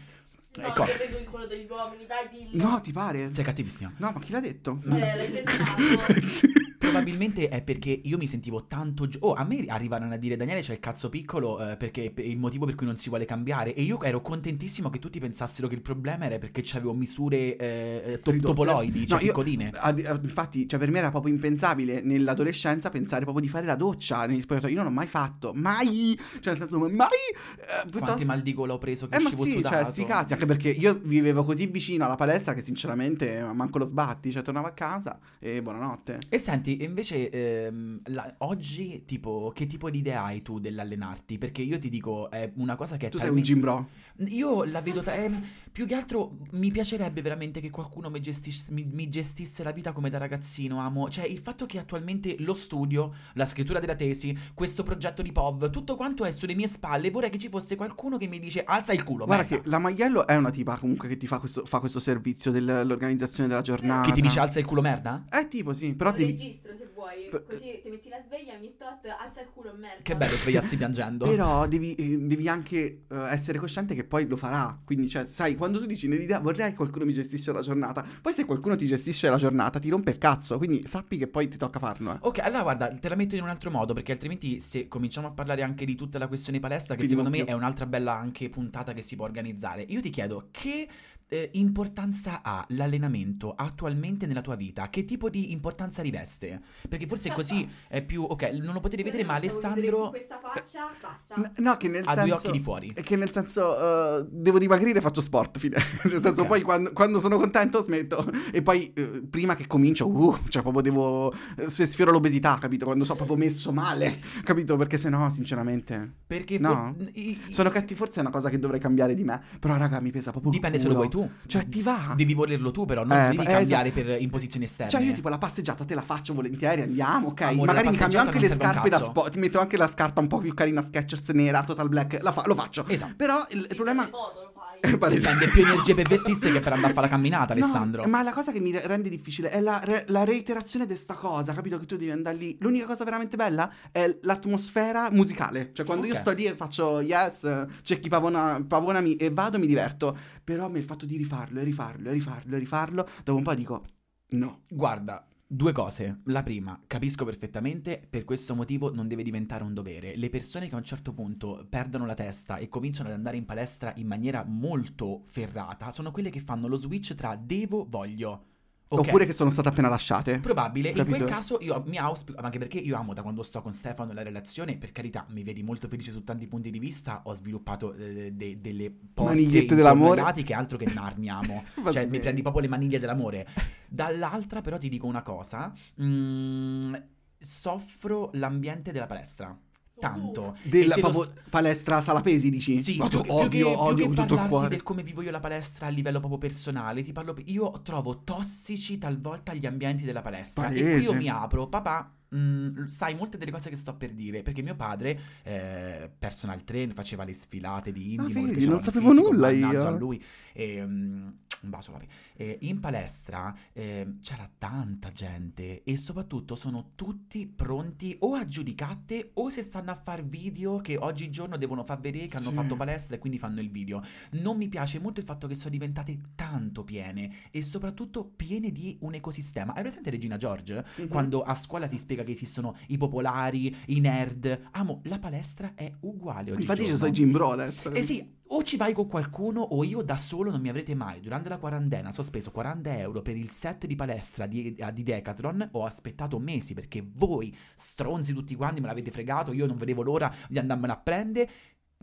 S3: No,
S1: ecco,
S3: io vedo in quello degli uomini, dai, dillo.
S2: No, ti pare?
S1: sei cattivissima.
S2: No, ma chi l'ha detto?
S3: Eh, l'hai pensato.
S1: Probabilmente è perché io mi sentivo tanto... gio- oh, a me arrivarono a dire Daniele c'è il cazzo piccolo eh, perché è il motivo per cui non si vuole cambiare e io ero contentissimo che tutti pensassero che il problema era perché c'avevo misure eh, to- topoloidi, cioè
S2: No, io-
S1: piccoline.
S2: ad- infatti, cioè, per me era proprio impensabile nell'adolescenza pensare proprio di fare la doccia negli spogliatoi. Io non l'ho mai fatto, mai! Cioè, nel senso, mai! Eh,
S1: Quanti
S2: piuttosto-
S1: mal di gola ho preso che
S2: Eh ma
S1: uscivo
S2: sì,
S1: sudato.
S2: cioè, sti cazzi, anche perché io vivevo così vicino alla palestra che sinceramente manco lo sbatti, cioè tornavo a casa e buonanotte.
S1: E senti, invece ehm, la- oggi tipo che tipo di idea hai tu dell'allenarti? Perché io ti dico è una cosa che è
S2: Tu sei un
S1: talmente-
S2: gym bro.
S1: Io la vedo ta- ehm, più che altro mi piacerebbe veramente che qualcuno mi, gestis- mi- mi gestisse la vita come da ragazzino, amo. Cioè, il fatto che attualmente lo studio, la scrittura della tesi, questo progetto di POV, tutto quanto è sulle mie spalle, vorrei che ci fosse qualcuno che mi dice alza il culo,
S2: Guarda
S1: merda."
S2: che la Maiello è una tipa comunque che ti fa questo, fa questo servizio dell'organizzazione della giornata.
S1: Che ti dice alza il culo merda?
S2: Eh tipo sì, però
S4: Lo
S2: devi...
S4: registro se vuoi, così ti metti la sveglia ogni tot, alza il culo e merda.
S1: Che bello svegliarsi piangendo.
S2: Però devi, eh, devi anche eh, essere cosciente che poi lo farà. Quindi, cioè, sai, quando tu dici nell'idea vorrei che qualcuno mi gestisse la giornata, poi se qualcuno ti gestisce la giornata ti rompe il cazzo. Quindi sappi che poi ti tocca farlo. Eh.
S1: Ok, allora guarda, te la metto in un altro modo, perché altrimenti se cominciamo a parlare anche di tutta la questione palestra, che
S2: Finiamo
S1: secondo me
S2: più.
S1: è un'altra bella anche puntata che si può organizzare, io ti chiedo che eh, importanza ha l'allenamento attualmente nella tua vita? Che tipo di importanza riveste? Perché forse così è più... Ok, non lo potete vedere, ma Alessandro
S4: Con questa faccia, basta.
S2: N- no, che nel
S1: ha
S2: senso...
S1: due occhi di fuori.
S2: Che nel senso, eh, devo dimagrire, faccio sport, fine. nel senso,
S1: Ok.
S2: poi quando, quando sono contento smetto. E poi, eh, prima che comincio, uh, cioè proprio devo... Se sfioro l'obesità, capito? Quando sono proprio messo male, capito? Perché se no, sinceramente...
S1: Perché
S2: No.
S1: for- i-
S2: Sono cattivo, forse è una cosa che dovrei cambiare di me. Però, raga, mi pesa proprio
S1: Dipende se lo
S2: culo.
S1: vuoi tu.
S2: Cioè, ti va?
S1: Devi volerlo tu, però non
S2: Eh,
S1: devi
S2: eh,
S1: cambiare per imposizioni esterne.
S2: Cioè, io tipo la passeggiata te la faccio volentieri, andiamo, ok?
S1: Amore,
S2: Magari mi cambio anche le scarpe da sport. Ti metto anche la scarpa un po' più carina, Skechers nera, total black. La fa- lo faccio.
S1: Esatto.
S2: Però il, il problema.
S3: per le foto lo fai.
S2: Palese-
S1: Spende più energie per vestirsi che per andare a fare la camminata,
S2: No,
S1: Alessandro.
S2: ma la cosa che mi rende difficile è la, re- la reiterazione di sta cosa, capito? Che tu devi andare lì. L'unica cosa veramente bella è l'atmosfera musicale. Cioè, quando io
S1: Ok.
S2: sto lì e faccio yes, c'è chi pavona, pavonami e vado, mi diverto. Però mi il fatto di rifarlo e rifarlo e rifarlo e rifarlo, dopo un po' dico no.
S1: Guarda, due cose. La prima, capisco perfettamente, per questo motivo non deve diventare un dovere. Le persone che a un certo punto perdono la testa e cominciano ad andare in palestra in maniera molto ferrata sono quelle che fanno lo switch tra devo, voglio. Ok?
S2: Oppure che sono state appena lasciate.
S1: Probabile, in
S2: Capito?
S1: quel caso io mi auspico, anche perché io amo da quando sto con Stefano la relazione, per carità, mi vedi molto felice su tanti punti di vista, ho sviluppato eh, de- delle
S2: Manigliette dell'amore.
S1: che altro che Narnia amo.
S2: Va
S1: cioè mi
S2: bene.
S1: prendi proprio le maniglie dell'amore. Dall'altra però ti dico una cosa, mm, soffro l'ambiente della palestra. Tanto.
S2: Della
S1: lo
S2: palestra sala pesi, dici?
S1: sì,
S2: Ma
S1: più,
S2: tu odio,
S1: più che, più
S2: odio con tutto il cuore.
S1: del come vivo io la palestra a livello proprio personale, ti parlo, io trovo tossici talvolta gli ambienti della palestra e qui io
S2: Palese.
S1: mi apro, papà, mm, sai molte delle cose che sto per dire, perché mio padre, eh, personal trainer, faceva le sfilate di
S2: Ah,
S1: indie,
S2: vedi,
S1: piaceva
S2: non sapevo
S1: fisico,
S2: nulla io.
S1: a lui, e, mm, un bacio papi. E in palestra eh, c'era tanta gente e soprattutto sono tutti pronti o a giudicate o se stanno a fare video che oggigiorno devono far vedere che hanno
S2: Sì.
S1: fatto palestra e quindi fanno il video. Non mi piace molto il fatto che sono diventate tanto piene e soprattutto piene di un ecosistema. Hai presente Regina George?
S2: Mhm.
S1: Quando a scuola ti spiega che esistono i popolari, i nerd. Amo, la palestra è uguale oggi.
S2: Infatti ci sono i gym bro adesso.
S1: Eh sì, o ci vai con qualcuno o io da solo non mi avrete mai. Durante la quarantena ho speso 40 euro per il set di palestra di, eh, di Decathlon. Ho aspettato mesi perché voi, stronzi tutti quanti, me l'avete fregato. Io non vedevo l'ora di andarmene a prendere.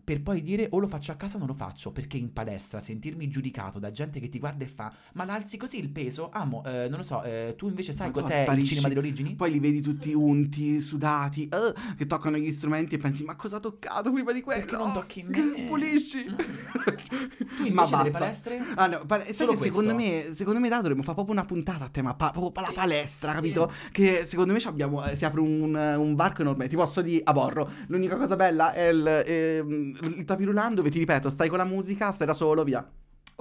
S1: Per poi dire o lo faccio a casa o non lo faccio. Perché in palestra sentirmi giudicato da gente che ti guarda e fa: Ma l'alzi così il peso? Amo, eh, non lo so. eh, tu invece sai
S2: Ma
S1: cos'è il
S2: sparisci.
S1: cinema delle origini?
S2: Poi li vedi tutti unti, sudati, eh, che toccano gli strumenti e pensi, ma cosa ha toccato prima di quello?
S1: Perché non tocchi me?
S2: Pulisci.
S1: Mm. Tu
S2: ma basta.
S1: palestre?
S2: Ah no, pal-
S1: Solo
S2: secondo me, secondo me da dovremmo fare proprio una puntata a tema, pa- proprio la
S3: Sì,
S2: palestra,
S3: sì.
S2: capito? Che secondo me abbiamo, eh, si apre un, un varco enorme, ti posso dire a borro. L'unica cosa bella è il, ehm, il tapirulan dove ti ripeto, stai con la musica, stai da solo, via.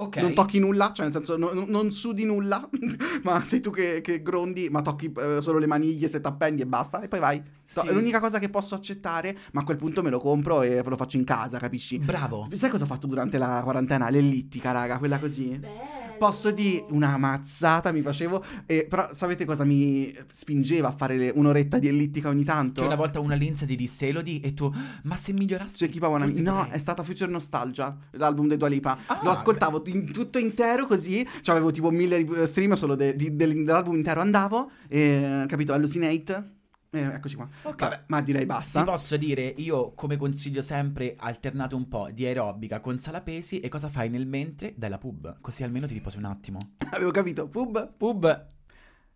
S1: Ok.
S2: Non tocchi nulla, cioè nel senso no- no- non sudi nulla, ma sei tu che, che grondi, ma tocchi eh, solo le maniglie se t'appendi e basta, e poi vai.
S1: Sì.
S2: È l'unica cosa che posso accettare, ma a quel punto me lo compro e lo faccio in casa, capisci?
S1: Bravo.
S2: Sai cosa ho fatto durante la quarantena? L'ellittica, raga, quella così.
S3: Bello.
S2: Posso dire una mazzata mi facevo, e, però sapete cosa mi spingeva a fare le- un'oretta di ellittica ogni tanto?
S1: Che una volta una Linz ti disse Elodie e tu, ma se migliorassi...
S2: C'è chi pavona-
S1: forse
S2: No,
S1: potrei."
S2: è stata Future Nostalgia, l'album dei Dua Lipa.
S1: Ah,
S2: Lo ascoltavo in- tutto intero così, cioè avevo tipo mille stream solo de- di- del- dell'album intero andavo, e, capito, Hallucinate. E eccoci qua.
S1: Ok.
S2: Vabbè, ma direi basta.
S1: Ti posso dire, io come consiglio sempre alternate un po' di aerobica con sala pesi e cosa fai nel mentre? Dai la pub, così almeno ti riposi un attimo.
S2: Avevo capito. Pub.
S1: Pub.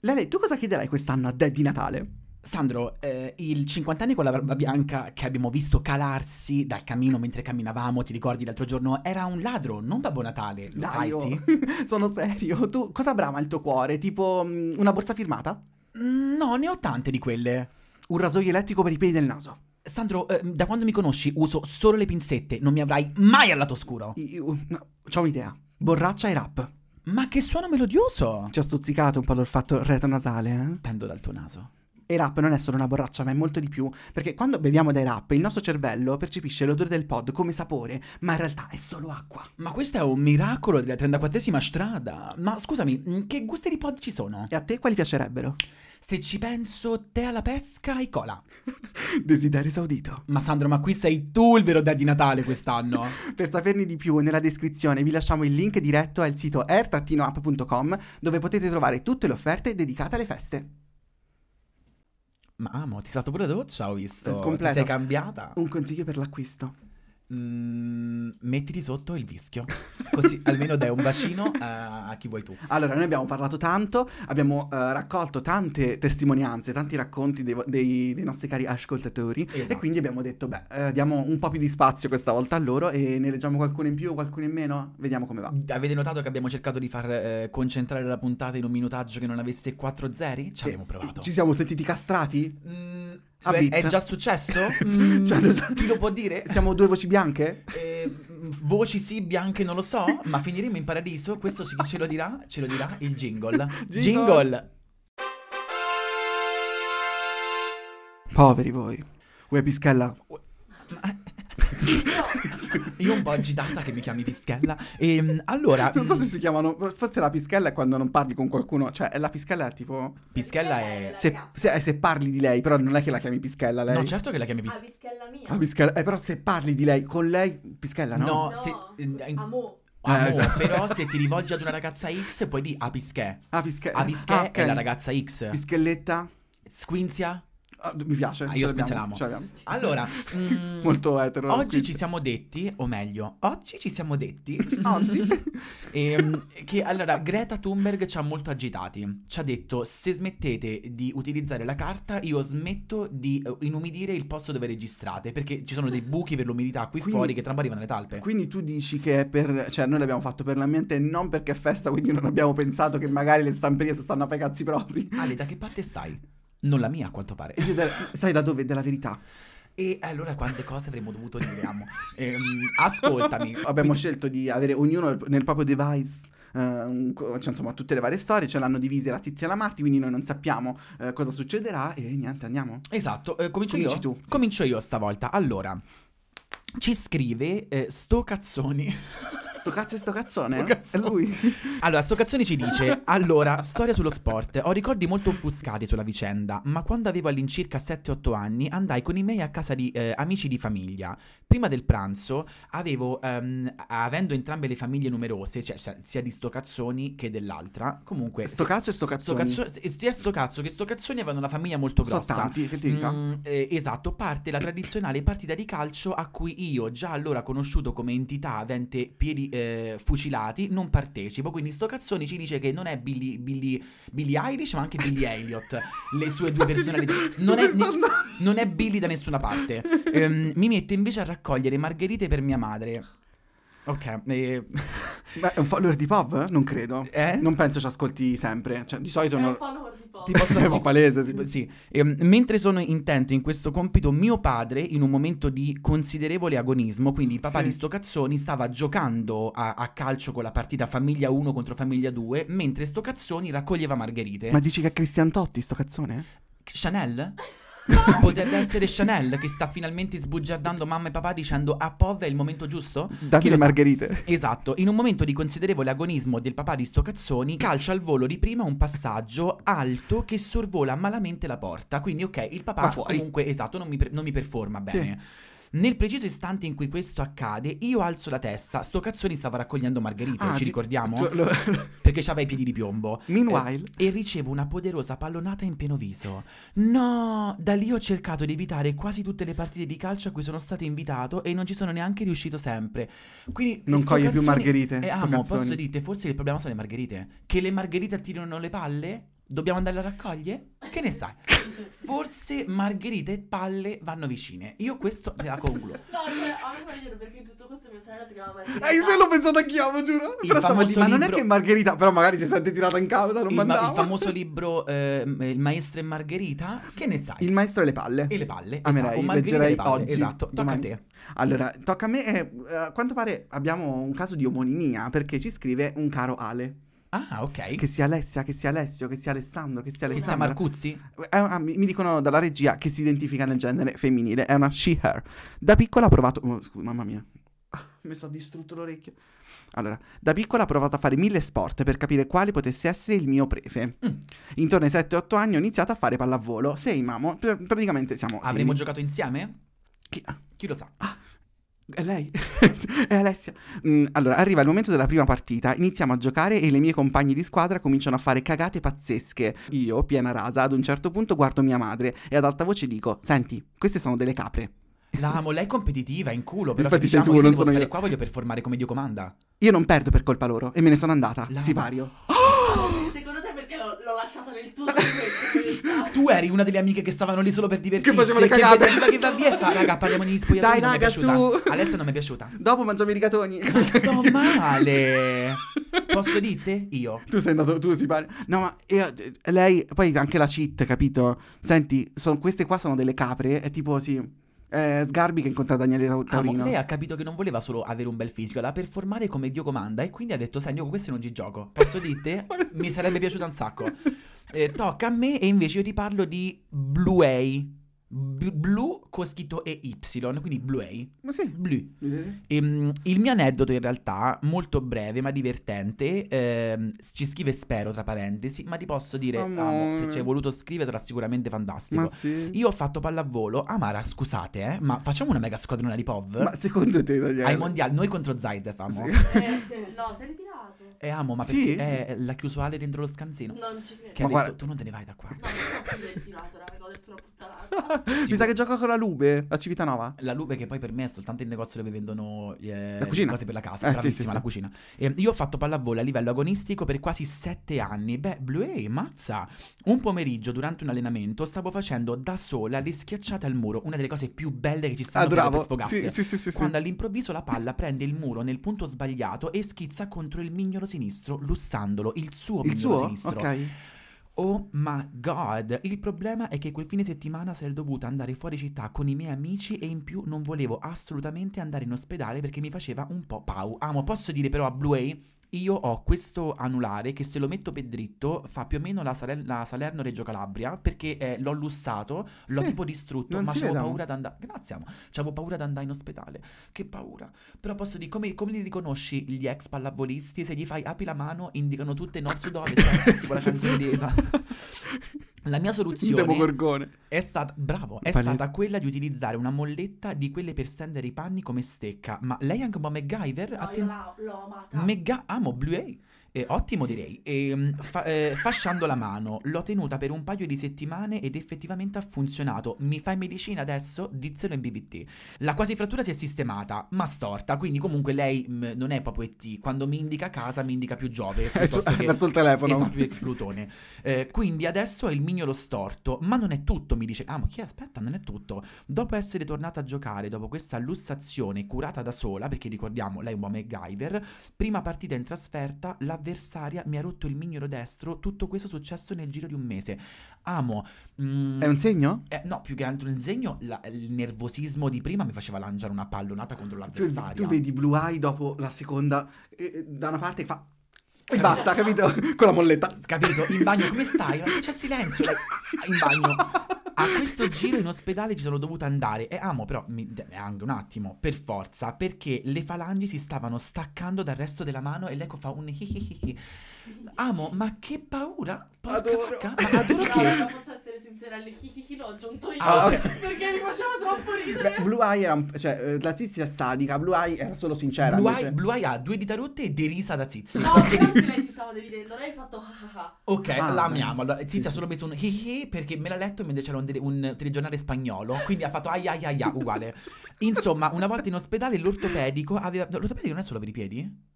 S2: Lele, tu cosa chiederai quest'anno a Dad di Natale?
S1: Sandro, eh, il 50 anni con la barba bianca che abbiamo visto calarsi dal camino mentre camminavamo, ti ricordi l'altro giorno, era un ladro, non Babbo Natale, lo sai,
S2: oh.
S1: sì?
S2: Sono serio. Tu cosa brama il tuo cuore? Tipo mm, una borsa firmata?
S1: No, ne ho tante di quelle.
S2: Un rasoio elettrico per i peli del naso?
S1: Sandro, eh, da quando mi conosci uso solo le pinzette, non mi avrai mai al lato oscuro.
S2: Io, no, c'ho un'idea. Borraccia e rap.
S1: Ma che suono melodioso!
S2: Ci ho stuzzicato un po' l'olfatto retronasale, eh?
S1: Pendo dal tuo naso.
S2: E rap non è solo una borraccia, ma è molto di più. Perché quando beviamo dai rap, il nostro cervello percepisce l'odore del pod come sapore, ma in realtà è solo acqua.
S1: Ma questo è un miracolo della 34esima strada. Ma scusami, mm, che gusti di pod ci sono?
S2: E a te quali piacerebbero?
S1: Se ci penso, te alla pesca e cola.
S2: Desiderio esaudito.
S1: Ma Sandro, ma qui sei tu il vero dad di Natale quest'anno.
S2: Per saperne di più, nella descrizione vi lasciamo il link diretto al sito air-up.com dove potete trovare tutte le offerte dedicate alle feste.
S1: Ma amo, ti sei fatto pure la doccia, ho visto.
S2: Completo.
S1: Ti sei cambiata.
S2: Un consiglio per l'acquisto.
S1: Mm, mettiti sotto il vischio. Così almeno dai un bacino a, a chi vuoi tu.
S2: Allora, noi abbiamo parlato tanto, abbiamo eh, raccolto tante testimonianze, tanti racconti dei, dei- dei nostri cari ascoltatori
S1: Esatto.
S2: e quindi abbiamo detto, beh, eh, diamo un po' più di spazio questa volta a loro e ne leggiamo qualcuno in più, qualcuno in meno, vediamo come va.
S1: Avete notato che abbiamo cercato di far eh, concentrare la puntata in un minutaggio che non avesse quattro zeri? Ci abbiamo provato.
S2: Ci siamo sentiti castrati?
S1: Mm,
S2: A
S1: è, già successo? Mm,
S2: Ci hanno già-
S1: Chi lo può dire?
S2: Siamo due voci bianche?
S1: Eh, voci sì, bianche non lo so, ma finiremo in paradiso. Questo sì, ce lo dirà? Ce lo dirà il jingle.
S2: Jingle.
S1: jingle.
S2: Poveri voi. Uè Pischella,
S1: Io un po' agitata che mi chiami Pischella. Ehm, allora,
S2: non so se
S1: mm,
S2: si chiamano, forse la Pischella è quando non parli con qualcuno, cioè la Pischella è tipo...
S1: Pischella è...
S2: Se, se- eh, se parli di lei, però non è che la chiami Pischella lei.
S1: No, certo che la chiami
S4: Ah,
S1: Pischella.
S4: pischella mia.
S2: Ah, Pischella, eh, però se parli di lei, con lei, Pischella no?
S1: No,
S4: No,
S1: se... eh,
S4: Amo.
S1: amo,
S2: Eh, esatto.
S1: però se ti rivolgi ad una ragazza X poi di a Pischè.
S2: Ah, Pischella.
S1: A Pischè
S2: ah, ok.
S1: è la ragazza X.
S2: Pischelletta?
S1: Squinzia?
S2: Ah, mi piace.
S1: Ah, io
S2: l'abbiamo.
S1: Allora, mm,
S2: Molto etero.
S1: Oggi ci siamo detti, o meglio, oggi ci siamo detti
S2: Oggi?
S1: ehm, che allora Greta Thunberg ci ha molto agitati. Ci ha detto: se smettete di utilizzare la carta, io smetto di eh, inumidire il posto dove registrate. Perché ci sono dei buchi per l'umidità qui
S2: Quindi-
S1: fuori che tra un po' arrivano le talpe.
S2: Quindi tu dici che è per... Cioè, noi l'abbiamo fatto per l'ambiente e non perché è festa, quindi non abbiamo pensato che magari le stamperie si stanno a fare i cazzi propri.
S1: Ale, da che parte stai? Non la mia, a quanto pare.
S2: E io da- sai da dove? Della verità.
S1: E allora quante cose avremmo dovuto dire, amo? Ehm, ascoltami.
S2: Abbiamo scelto di avere ognuno nel proprio device. eh, co- cioè, insomma, tutte le varie storie ce l'hanno divise la Tizia e la Marti, quindi noi non sappiamo eh, cosa succederà. E niente, andiamo.
S1: Esatto, eh, comincio
S2: Cominci
S1: io?
S2: tu.
S1: Comincio io stavolta. Allora, ci scrive eh, sto cazzoni.
S2: Sto cazzo e sto cazzone?
S1: Sto cazzone.
S2: È lui.
S1: Allora, sto cazzoni ci dice: Allora, storia sullo sport. Ho ricordi molto offuscati sulla vicenda, ma quando avevo all'incirca 7-8 anni andai con i miei a casa di eh, amici di famiglia. Prima del pranzo avevo, ehm, avendo entrambe le famiglie numerose, cioè, cioè, sia di sto cazzoni che dell'altra, comunque.
S2: Sto cazzo e sto
S1: sto
S2: cazzone.
S1: cazzo, sia sto cazzo che sto cazzoni avevano una famiglia molto
S2: Sono
S1: grossa.
S2: tanti, che ti dica.
S1: Mm, eh, esatto, parte la tradizionale partita di calcio a cui io, già allora conosciuto come entità avente piedi eh, fucilati, non partecipo. Quindi sto cazzoni ci dice che non è Billy, Billy, Billy Irish, ma anche Billy Elliot. le sue due personalità. Non è, non è Billy da nessuna parte. Ehm, mi mette invece a raccogliere margherite per mia madre. Ok, eh,
S2: Beh, è un follower di Pop? Non credo.
S1: Eh?
S2: Non penso ci ascolti sempre. Cioè, di solito
S3: È
S2: non...
S3: un follower Pop.
S1: Ti posso assicurare-
S2: palese, sì.
S1: Sì, ehm, mentre sono intento in questo compito, mio padre, in un momento di considerevole agonismo, quindi il papà
S2: Sì.
S1: di sto cazzoni, stava giocando a, a calcio con la partita famiglia 1 contro famiglia 2, mentre sto cazzoni raccoglieva margherite.
S2: Ma dici che è Cristian Totti sto cazzone?
S1: Chanel? Potrebbe essere Chanel che sta finalmente sbugiardando mamma e papà dicendo a Pov è il momento giusto? Sa?
S2: margherite.
S1: Esatto, in un momento di considerevole agonismo del papà di sto cazzoni, calcia al volo di prima un passaggio alto che sorvola malamente la porta. Quindi, ok, il papà comunque, esatto, non mi, per- non mi performa bene. Nel preciso istante in cui questo accade, io alzo la testa. Sto cazzoni stava raccogliendo margherite,
S2: Ah,
S1: ci
S2: di-
S1: ricordiamo?
S2: tu- lo-
S1: Perché aveva i piedi di piombo.
S2: Meanwhile,
S1: E ricevo una poderosa pallonata in pieno viso. No, da lì ho cercato di evitare quasi tutte le partite di calcio a cui sono stato invitato e non ci sono neanche riuscito sempre. Quindi
S2: non coglie più margherite.
S1: E
S2: sto
S1: amo,
S2: cazzoni.
S1: posso dirti, forse il problema sono le margherite. Che le margherite attirano le palle? Dobbiamo andarle a raccogliere? Che ne sai? Forse margherite e palle vanno vicine. Io questo te la concludo.
S3: No, cioè, a me fa ridere perché in tutto questo mia sorella si chiama Margherita.
S2: Eh, io l'ho pensato anch'io, vi giuro.
S1: Il
S2: Però stavo dire, ma non è che Margherita, però magari si sente tirata in causa, non
S1: Il, ma-
S2: mandavo.
S1: il famoso libro eh, Il maestro e Margherita? Che ne sai?
S2: Il maestro e le palle.
S1: E le palle.
S2: Amerei,
S1: esatto, Margherita
S2: leggerei oggi,
S1: Esatto, tocca
S2: domani.
S1: a te.
S2: Allora, tocca a me. eh, a quanto pare abbiamo un caso di omonimia perché ci scrive un caro Ale.
S1: Ah, ok.
S2: Che sia Alessia, che sia Alessio, che sia Alessandro, che sia
S1: Che sia. Marcuzzi?
S2: È una- mi mi dicono dalla regia che si identifica nel genere femminile, è una she-her. Da piccola ha provato... oh, scusa, mamma mia. mi sono distrutto l'orecchio. Allora, da piccola ho provato a fare mille sport per capire quale potesse essere il mio prefe.
S1: Mm.
S2: Intorno ai 7-8 anni ho iniziato a fare pallavolo. Sei, mamo, pr- praticamente siamo...
S1: Avremmo
S2: simili.
S1: giocato insieme?
S2: Chi-
S1: Chi lo sa?
S2: È lei? è Alessia. Mm, allora, arriva il momento della prima partita, iniziamo a giocare e le mie compagne di squadra cominciano a fare cagate pazzesche. Io, piena rasa, ad un certo punto guardo mia madre e ad alta voce dico: Senti, queste sono delle capre.
S1: La amo, lei è competitiva, è in culo. Però
S2: Infatti
S1: diciamo,
S2: sei tu,
S1: io
S2: non sono
S1: stare
S2: io.
S1: qua, voglio performare come Dio comanda.
S2: Io non perdo per colpa loro e me ne sono andata.
S1: La-
S2: Sipario.
S3: Secondo te perché l'ho, l'ho lasciata nel tuo questa?
S1: Tu eri una delle amiche che stavano lì solo per divertirsi.
S2: Che facevano le
S1: che
S2: cagate.
S1: che va via e fa, raga, parliamo di spogliatoi.
S2: Dai,
S1: non mi è
S2: raga,
S1: piaciuta.
S2: su.
S1: Alessia non mi è piaciuta.
S2: Dopo mangiamo i rigatoni.
S1: Sto male. Posso dirti? Io.
S2: Tu sei andato, tu si pare. No, ma io- lei, poi anche la cheat, capito? Senti, son- queste qua sono delle capre, è tipo sì. Eh, Sgarbi che incontra Daniele
S1: Amo,
S2: Taurino.
S1: lei ha capito che non voleva solo avere un bel fisico, voleva performare come Dio comanda e quindi ha detto, senti, io con queste non ci gioco. Posso dirti? Mi sarebbe piaciuto un sacco. Eh, tocca a me e invece io ti parlo di Blue A. B- Blue con scritto EY, quindi Blue A.
S2: Ma sì.
S1: Blue. Ehm, il mio aneddoto in realtà, molto breve ma divertente, ehm, ci scrive spero tra parentesi, ma ti posso dire, amo, se ci hai voluto scrivere sarà sicuramente fantastico.
S2: Ma sì.
S1: Io ho fatto pallavolo, Amara scusate eh, ma facciamo una mega squadrona di POV?
S2: Ma secondo te, Daniele?
S1: Ai mondiali, noi contro Zaid famo.
S2: Sì.
S3: Eh, no, ritirato.
S1: E amo, ma
S2: Sì?
S1: perché è la chiusuale dentro lo scanzino.
S3: Non ci credo.
S1: Che
S2: Ma
S1: ha
S2: guarda-
S1: detto, tu non te ne vai da qua.
S3: No, non raga, ho detto una puttanata.
S2: Mi sa che gioca con la Lube a Civitanova.
S1: La Lube che poi per me è soltanto il negozio dove vendono eh,
S2: La cucina.
S1: cose per la casa,
S2: Eh, sì,
S1: bravissima
S2: sì, sì.
S1: la cucina. E io ho fatto pallavolo a livello agonistico per quasi sette anni. Beh, Blue A, mazza! Un pomeriggio durante un allenamento stavo facendo da sola le schiacciate al muro, una delle cose più belle che ci stanno per- per
S2: Adoravo.
S1: sfogarsi.
S2: Sì, sì, sì, sì, sì.
S1: Quando all'improvviso la palla prende il muro nel punto sbagliato e schizza contro il mignolo sinistro, lussandolo, il suo
S2: Il suo?
S1: sinistro.
S2: Ok.
S1: Oh my god, il problema è che quel fine settimana sarei dovuta andare fuori città con i miei amici e in più non volevo assolutamente andare in ospedale perché mi faceva un po' pau. Amo, posso dire però a Blue A, io ho questo anulare che se lo metto per dritto fa più o meno la, Sale- la Salerno-Reggio Calabria perché eh, l'ho lussato, l'ho
S2: Sì,
S1: tipo distrutto, ma
S2: amo.
S1: paura di andare... Grazie amo, c'avevo paura di andare in ospedale, che paura. Però posso dire, come, come li riconosci gli ex pallavolisti? Se gli fai apri la mano, indicano tutte nord-sud-ovest, eh, tipo la canzone di Esa. La mia soluzione è stata, bravo, è
S2: Palese.
S1: stata quella di utilizzare una molletta di quelle per stendere i panni come stecca. Ma lei è anche un po' MacGyver?
S3: No, io
S1: Atten-
S3: la- l'ho amata.
S1: Mega, amo Blue A. Eh, ottimo direi. E, mm, fa- eh, fasciando la mano, l'ho tenuta per un paio di settimane ed effettivamente ha funzionato. Mi fai medicina adesso? Dizzelo in BVT. La quasi frattura si è sistemata, ma storta, quindi comunque lei mm, non è proprio ET. Quando mi indica casa mi indica più Giove. Piuttosto che-
S2: verso il telefono.
S1: Esatto, più Plutone. Eh, quindi adesso è il mignolo storto, ma non è tutto, mi dice. Ah, ma chi aspetta, non è tutto. Dopo essere tornata a giocare, dopo questa lussazione curata da sola, perché ricordiamo, lei è un buon MacGyver, prima partita in trasferta, l'avversaria mi ha rotto il mignolo destro, tutto questo è successo nel giro di un mese. Amo. mm,
S2: È un segno?
S1: eh, no, più che altro nel segno, la- il nervosismo di prima mi faceva lanciare una pallonata contro
S2: Tu,
S1: l'avversaria.
S2: tu vedi Blue Eye dopo la seconda, eh, da una parte fa... E basta, capito? Con la molletta.
S1: Capito? In bagno come stai? Ma c'è silenzio. Lei, in bagno. A questo giro in ospedale ci sono dovuta andare e amo però mi, anche un attimo, per forza, perché le falangi si stavano staccando dal resto della mano e l'eco fa un hihihihi. Amo, ma che paura? Porca
S2: Adoro.
S1: vacca, Ma adoro che...
S3: sincera, il hihihi l'ho aggiunto io.
S1: Ah,
S2: ok.
S3: Perché mi faceva troppo ridere.
S2: Beh, Blue Eye era un... cioè, eh, la tizia è sadica, Blue Eye era solo sincera.
S1: Blue
S2: invece.
S1: Eye, Blue Eye ha due dita rotte e derisa da Zizi.
S3: No, anche lei si stava dividendo. Lei ha fatto ah ah.
S1: Ok,
S2: Ah,
S1: la amiamo. Allora, Zizi
S2: Sì,
S1: ha solo messo un hihi perché me l'ha letto mentre c'era un, tele- un telegiornale spagnolo. Quindi ha fatto ai ai ai ai, uguale. Insomma, una volta in ospedale l'ortopedico aveva... L'ortopedico non è solo per i piedi?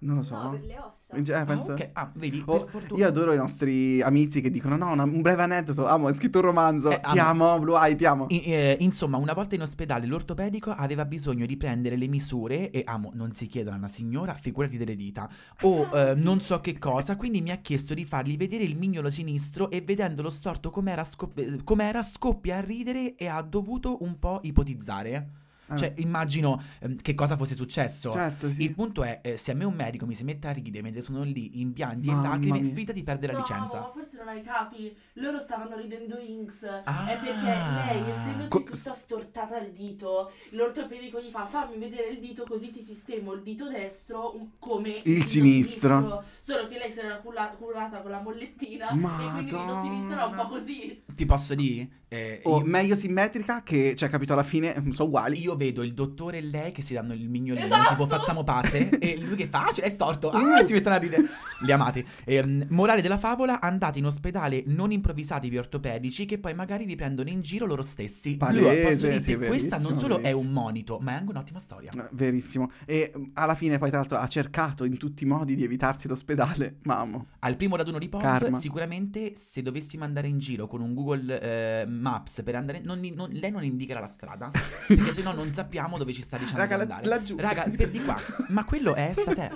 S2: Non lo so.
S4: No, per le ossa.
S2: Eh,
S1: Ah,
S2: penso-
S1: ok. Ah, vedi,
S2: Oh,
S1: per fortuna...
S2: io adoro i nostri amici che dicono: No, una- un breve aneddoto. Amo, hai scritto un romanzo.
S1: Eh,
S2: ti
S1: amo.
S2: amo, Blue Eye, ti amo.
S1: I- eh, insomma, una volta in ospedale l'ortopedico aveva bisogno di prendere le misure e amo, non si chiedono a una signora, figurati delle dita, o eh, non so che cosa, quindi mi ha chiesto di fargli vedere il mignolo sinistro e vedendolo storto com'era, scop- eh, com'era scoppia a ridere e ha dovuto un po' ipotizzare.
S2: Ah,
S1: Cioè, immagino ehm, che cosa fosse successo.
S2: certo, sì.
S1: Il punto è, eh, se a me un medico mi si mette a ridere mentre sono lì in pianti
S2: Mamma
S1: e lacrime,
S2: mia.
S1: fidati di perdere la
S3: No,
S1: licenza.
S3: Non hai capi, loro stavano ridendo Inks.
S1: Ah.
S3: È perché lei, essendoti
S2: Co-
S3: tutta stortata al dito, l'ortopedico gli fa fammi vedere il dito così ti sistemo il dito destro un- come
S2: Il
S3: dito
S2: sinistro.
S3: Solo che lei si era culla- curata con la mollettina e quindi il dito
S2: Madonna.
S3: sinistro era un po' così.
S1: Ti posso dire? Eh,
S2: O
S1: io,
S2: meglio simmetrica che, cioè, capito, alla fine sono uguali.
S1: io vedo il dottore e lei che si danno il mignolino,
S3: Esatto!
S1: tipo facciamo pace, e lui che fa, ah, ce l'hai storto, ah, si mettono a ridere. Li amate. Ehm, morale della favola, andate in ospedale non improvvisatevi ortopedici che poi magari vi prendono in giro loro stessi.
S2: Palese,
S1: Lui,
S2: sì,
S1: questa non
S2: verissimo,
S1: solo è
S2: verissimo.
S1: un monito, ma è anche un'ottima storia.
S2: Eh, Verissimo. E mm, alla fine poi tra l'altro ha cercato in tutti i modi di evitarsi l'ospedale. Mamma.
S1: Al primo raduno di
S2: Karma.
S1: sicuramente se dovessimo andare in giro con un Google eh, Maps per andare, non- non- lei non indicherà la strada, perché sennò non sappiamo dove ci sta dicendo
S2: Raga,
S1: di
S2: la- laggiù.
S1: Raga, per di qua. Ma quello è sta te.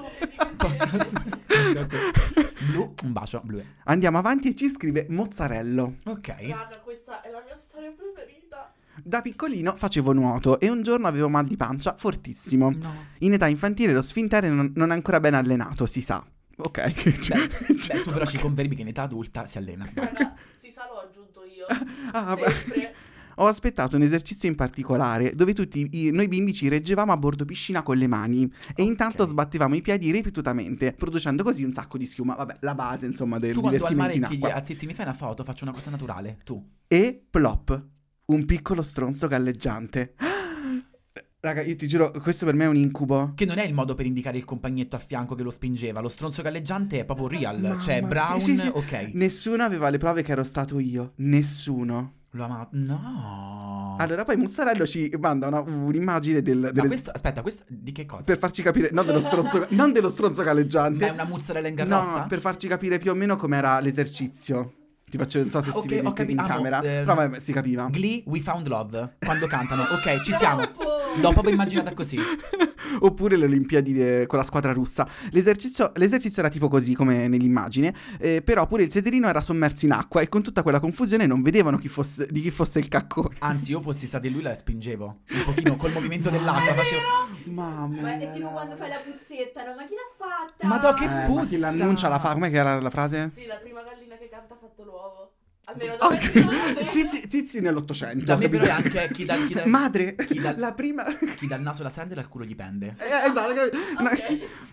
S3: Stupidi così.
S1: Blu, un bacio, blu.
S2: Andiamo avanti e ci scrive Mozzarello.
S1: Ok.
S3: Raga, questa è la mia storia preferita.
S2: Da piccolino facevo nuoto e un giorno avevo mal di pancia fortissimo.
S1: No.
S2: In età infantile lo sfintere non, non è ancora ben allenato, si sa. Ok. cioè-
S1: Beh, beh, tu però ci confermi che in età adulta si allena.
S3: Raga, si sa, l'ho aggiunto io.
S2: Ah, beh. Ho aspettato un esercizio in particolare dove tutti i- noi bimbi ci reggevamo a bordo piscina con le mani e intanto
S1: Ok.
S2: sbattevamo i piedi ripetutamente, producendo così un sacco di schiuma. Vabbè, la base insomma del
S1: Tu quando al mare
S2: divertimento in
S1: chiedi
S2: acqua.
S1: a mi fai una foto, faccio una cosa naturale. Tu.
S2: E plop, un piccolo stronzo galleggiante. Raga, io ti giuro, questo per me è un incubo.
S1: Che non è il modo per indicare il compagnetto a fianco che lo spingeva. Lo stronzo galleggiante è proprio real.
S2: Mamma-
S1: cioè, Brown,
S2: sì, sì, sì.
S1: ok.
S2: Nessuno aveva le prove che ero stato io. Nessuno.
S1: Lo ama. No.
S2: Allora poi Mozzarello ci manda una- un'immagine del,
S1: Ma
S2: delle-
S1: questo, aspetta, questo di che cosa?
S2: per farci capire, non dello stronzo, non dello stronzo galleggiante.
S1: Ma è una mozzarella in carrozza?
S2: No, per farci capire più o meno com'era l'esercizio. Ti faccio, non so se
S1: Ok,
S2: si vede
S1: capi-
S2: in
S1: ah, no,
S2: camera,
S1: eh,
S2: però vabbè, si capiva.
S1: Glee, We Found Love. Quando cantano. Ok, ci siamo. L'ho proprio immaginata così.
S2: Oppure le Olimpiadi de- con la squadra russa. L'esercizio, l'esercizio era tipo così, come nell'immagine, eh, però pure il sederino era sommerso in acqua e con tutta quella confusione non vedevano chi fosse- di chi fosse il caccone.
S1: Anzi, io fossi stato lui la spingevo. Un pochino col movimento dell'acqua. Facevo.
S2: Mamma
S4: Ma
S2: mia.
S4: è tipo quando fai la puzzetta, no? Ma chi l'ha fatta?
S1: Madò, che
S2: Eh, ma
S1: puzza!
S2: chi l'annuncia la fa? Com'è che era la frase?
S3: Sì, la prima gallina che canta ha fatto l'uovo. Almeno da
S2: zizi, zizi nell'Ottocento.
S1: Da me però è anche chi dà, chi dà,
S2: Madre,
S1: chi dà-
S2: la prima...
S1: chi dà il naso alla sandra al culo gli pende.
S2: Eh, esatto, capito?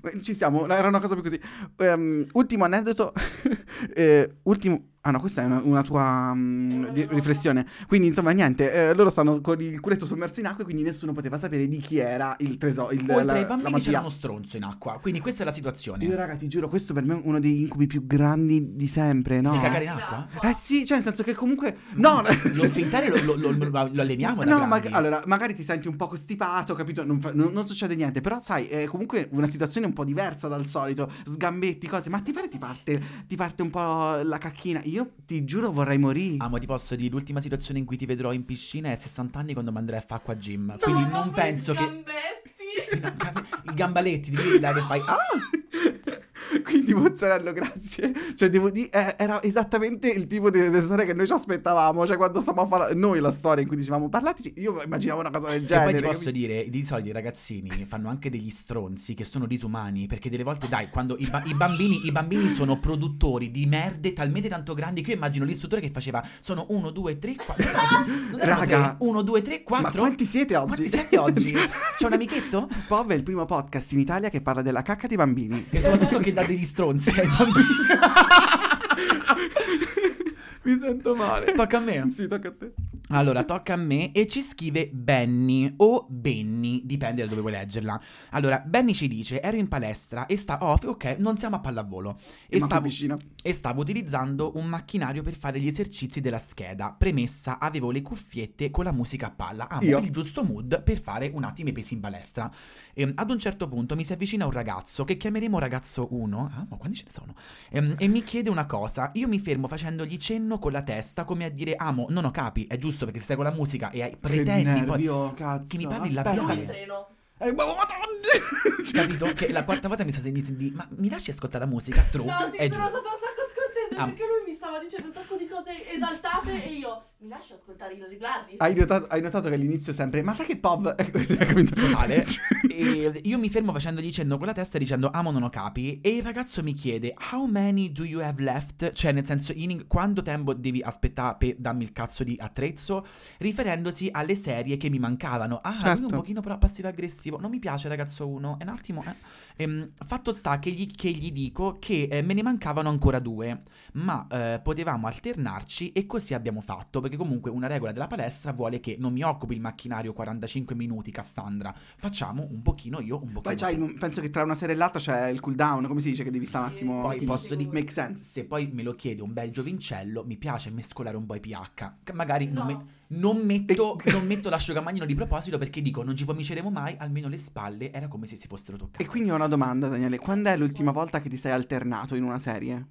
S2: No. Ci siamo, era una cosa più così. Ehm, ultimo aneddoto. eh, ultimo. Ah no, questa è una, una tua mm,
S3: una
S2: di- riflessione. Quindi, insomma, niente, eh, loro stanno con il culetto sommerso in acqua e quindi nessuno poteva sapere di chi era il tesoro. Il,
S1: Oltre
S2: la,
S1: ai bambini c'era uno stronzo in acqua. Quindi questa è la situazione.
S2: Io, raga, ti giuro, questo per me è uno degli incubi più grandi di sempre, no?
S1: Di cagare in acqua?
S2: Eh sì, cioè nel senso che comunque... No,
S1: Lo sfintere lo, lo, lo- lo- alleniamo
S2: No, ma allora, magari ti senti un po' costipato, capito? Non, fa- non- non succede niente, però sai, è comunque una situazione un po' diversa dal solito, sgambetti, cose, ma ti pare ti parte, ti parte un po' la cacchina? Io ti giuro vorrei morire.
S1: Ah, ma ti posso dire, l'ultima situazione in cui ti vedrò in piscina è a 60 anni quando mi andrai a fare acqua gym. Quindi
S3: No,
S1: non penso
S3: i
S1: che...
S3: gambetti.
S1: I gambaletti, di là che fai... Ah!
S2: Quindi mozzarella, grazie. Cioè, devo dire, eh, era esattamente il tipo di, di storia che noi ci aspettavamo. Cioè, quando stavamo a fare noi la storia in cui dicevamo parlateci, io immaginavo una cosa del
S1: E
S2: genere.
S1: poi ti posso
S2: capito?
S1: dire, di solito i ragazzini fanno anche degli stronzi che sono disumani, perché delle volte, dai, quando i, ba- i bambini, i bambini sono produttori di merde talmente tanto grandi che io immagino l'istruttore che faceva, sono 1, 2, 3, 4...
S2: Raga.
S1: 1, 2, 3, 4...
S2: Ma quanti siete oggi?
S1: Quanti siete oggi? C'è un amichetto?
S2: POV è il primo podcast in Italia che parla della cacca dei bambini.
S1: E soprattutto che dà degli stronzi ai bambini. Mi sento male. Tocca a me.
S2: Sì, tocca a te.
S1: Allora, tocca a me e ci scrive Benny o Benny, dipende da dove vuoi leggerla. Allora, Benny ci dice, ero in palestra e sta... Oh, ok, non siamo a pallavolo. E
S2: E
S1: stavo,
S2: vicino.
S1: E stavo utilizzando un macchinario per fare gli esercizi della scheda. Premessa, avevo le cuffiette con la musica a palla. Amo
S2: Io?
S1: il giusto mood per fare un attimo i pesi in palestra. E, ad un certo punto mi si avvicina un ragazzo, che chiameremo ragazzo 1, ah, ma quanti ce ne sono? Ehm, e mi chiede una cosa. Io mi fermo facendogli cenno con la testa, come a dire, amo, non ho capi, è giusto perché stai con la musica e hai, pretendi poi...
S2: nervio, cazzo.
S1: che mi parli
S2: Aspetta.
S3: Il treno.
S2: Eh, ma- madonna!
S1: Capito? Che la quarta volta mi sono sentito di ma mi lasci ascoltare la musica? True.
S3: No, sì,
S1: è
S3: sono
S1: giusto.
S3: stata scortese
S1: Ah.
S3: perché lui mi stava dicendo un sacco di cose esaltate e io mi lascio ascoltare Ilari Blasi.
S2: Hai notato, hai notato che all'inizio sempre, ma sai che Pov... Hai capito?
S1: totale. e io mi fermo facendogli cenno con la testa dicendo amo non ho capi e il ragazzo mi chiede how many do you have left? Cioè nel senso in quanto tempo devi aspettare per darmi il cazzo di attrezzo? Riferendosi alle serie che mi mancavano. Ah, lui
S2: Certo.
S1: un pochino però passivo aggressivo. Non mi piace ragazzo uno. È un attimo eh. Ehm, fatto sta che gli, che gli dico che eh, me ne mancavano ancora due, ma eh, potevamo alternarci e così abbiamo fatto, perché comunque una regola della palestra vuole che non mi occupi il macchinario 45 minuti, Cassandra, facciamo un pochino io, un pochino
S2: Poi il- penso che tra una serie e l'altra c'è il cooldown, come si dice, che devi stare un attimo...
S1: Poi posso dire,
S2: Make sense.
S1: se poi me lo chiede un bel giovincello, mi piace mescolare un po' i pH, che magari non,
S3: No.
S1: me- non metto, non metto l'asciugamanino di proposito perché dico non ci pomiceremo mai, almeno le spalle era come se si fossero toccate.
S2: E quindi ho una domanda, Daniele. Quando è l'ultima volta che ti sei alternato in una serie?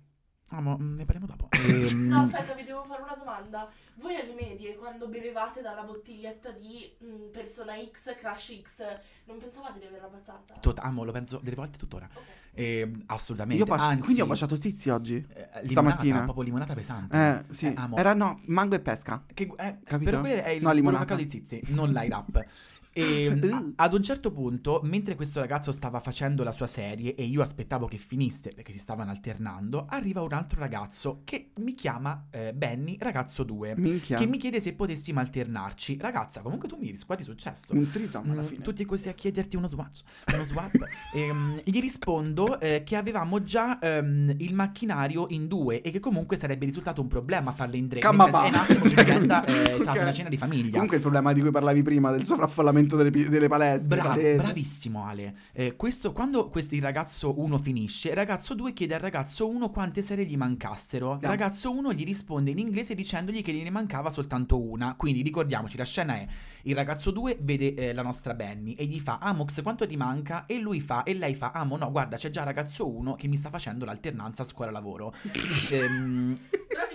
S1: Ah, ma, mm, ne parliamo dopo. Ehm,
S3: No, aspetta, vi devo fare una domanda. Voi alle medie, quando bevevate dalla bottiglietta di mm, Persona X, Crash X, non pensavate di averla baciata?
S1: Tot- amo, lo penso delle volte tuttora.
S3: Ok.
S1: Ehm, assolutamente.
S2: Io bacio-
S1: Anzi,
S2: quindi ho baciato Zizi oggi.
S1: eh, limonata,
S2: stamattina.
S1: proprio limonata pesante.
S2: Eh, sì.
S1: amo.
S2: Era no, mango e pesca.
S1: Che, eh,
S2: Capito?
S1: però quello è il
S2: No, limonata.
S1: di zizi, non l'high rap. E a- ad un certo punto, mentre questo ragazzo stava facendo la sua serie e io aspettavo che finisse perché si stavano alternando, arriva un altro ragazzo che mi chiama eh, Benny, ragazzo 2,
S2: Minchia.
S1: che mi chiede se potessimo alternarci. Ragazza, comunque tu mi riscuoti successo.
S2: Un threesome alla
S1: Mm,
S2: fine.
S1: tutti così a chiederti uno swatch, uno swap. Ehm, gli rispondo eh, che avevamo già ehm, il macchinario in due e che comunque sarebbe risultato un problema farle in tre.
S2: Camma fa.
S1: è un attimo che diventa eh,
S2: ok.
S1: esatto, una cena di famiglia.
S2: Comunque il problema di cui parlavi prima, del sovraffollamento delle, pi- delle palestre. Palesi.
S1: bravissimo Ale. Eh, questo, quando questo, il ragazzo 1 finisce, il ragazzo 2 chiede al ragazzo 1 quante serie gli mancassero. Il
S2: No.
S1: ragazzo 1 gli risponde in inglese dicendogli che gliene mancava soltanto una. Quindi ricordiamoci, la scena è il ragazzo 2 vede eh, la nostra Benny e gli fa Amox quanto ti manca? E lui fa e lei fa Amo no guarda c'è già ragazzo 1 che mi sta facendo l'alternanza scuola-lavoro. Ehm,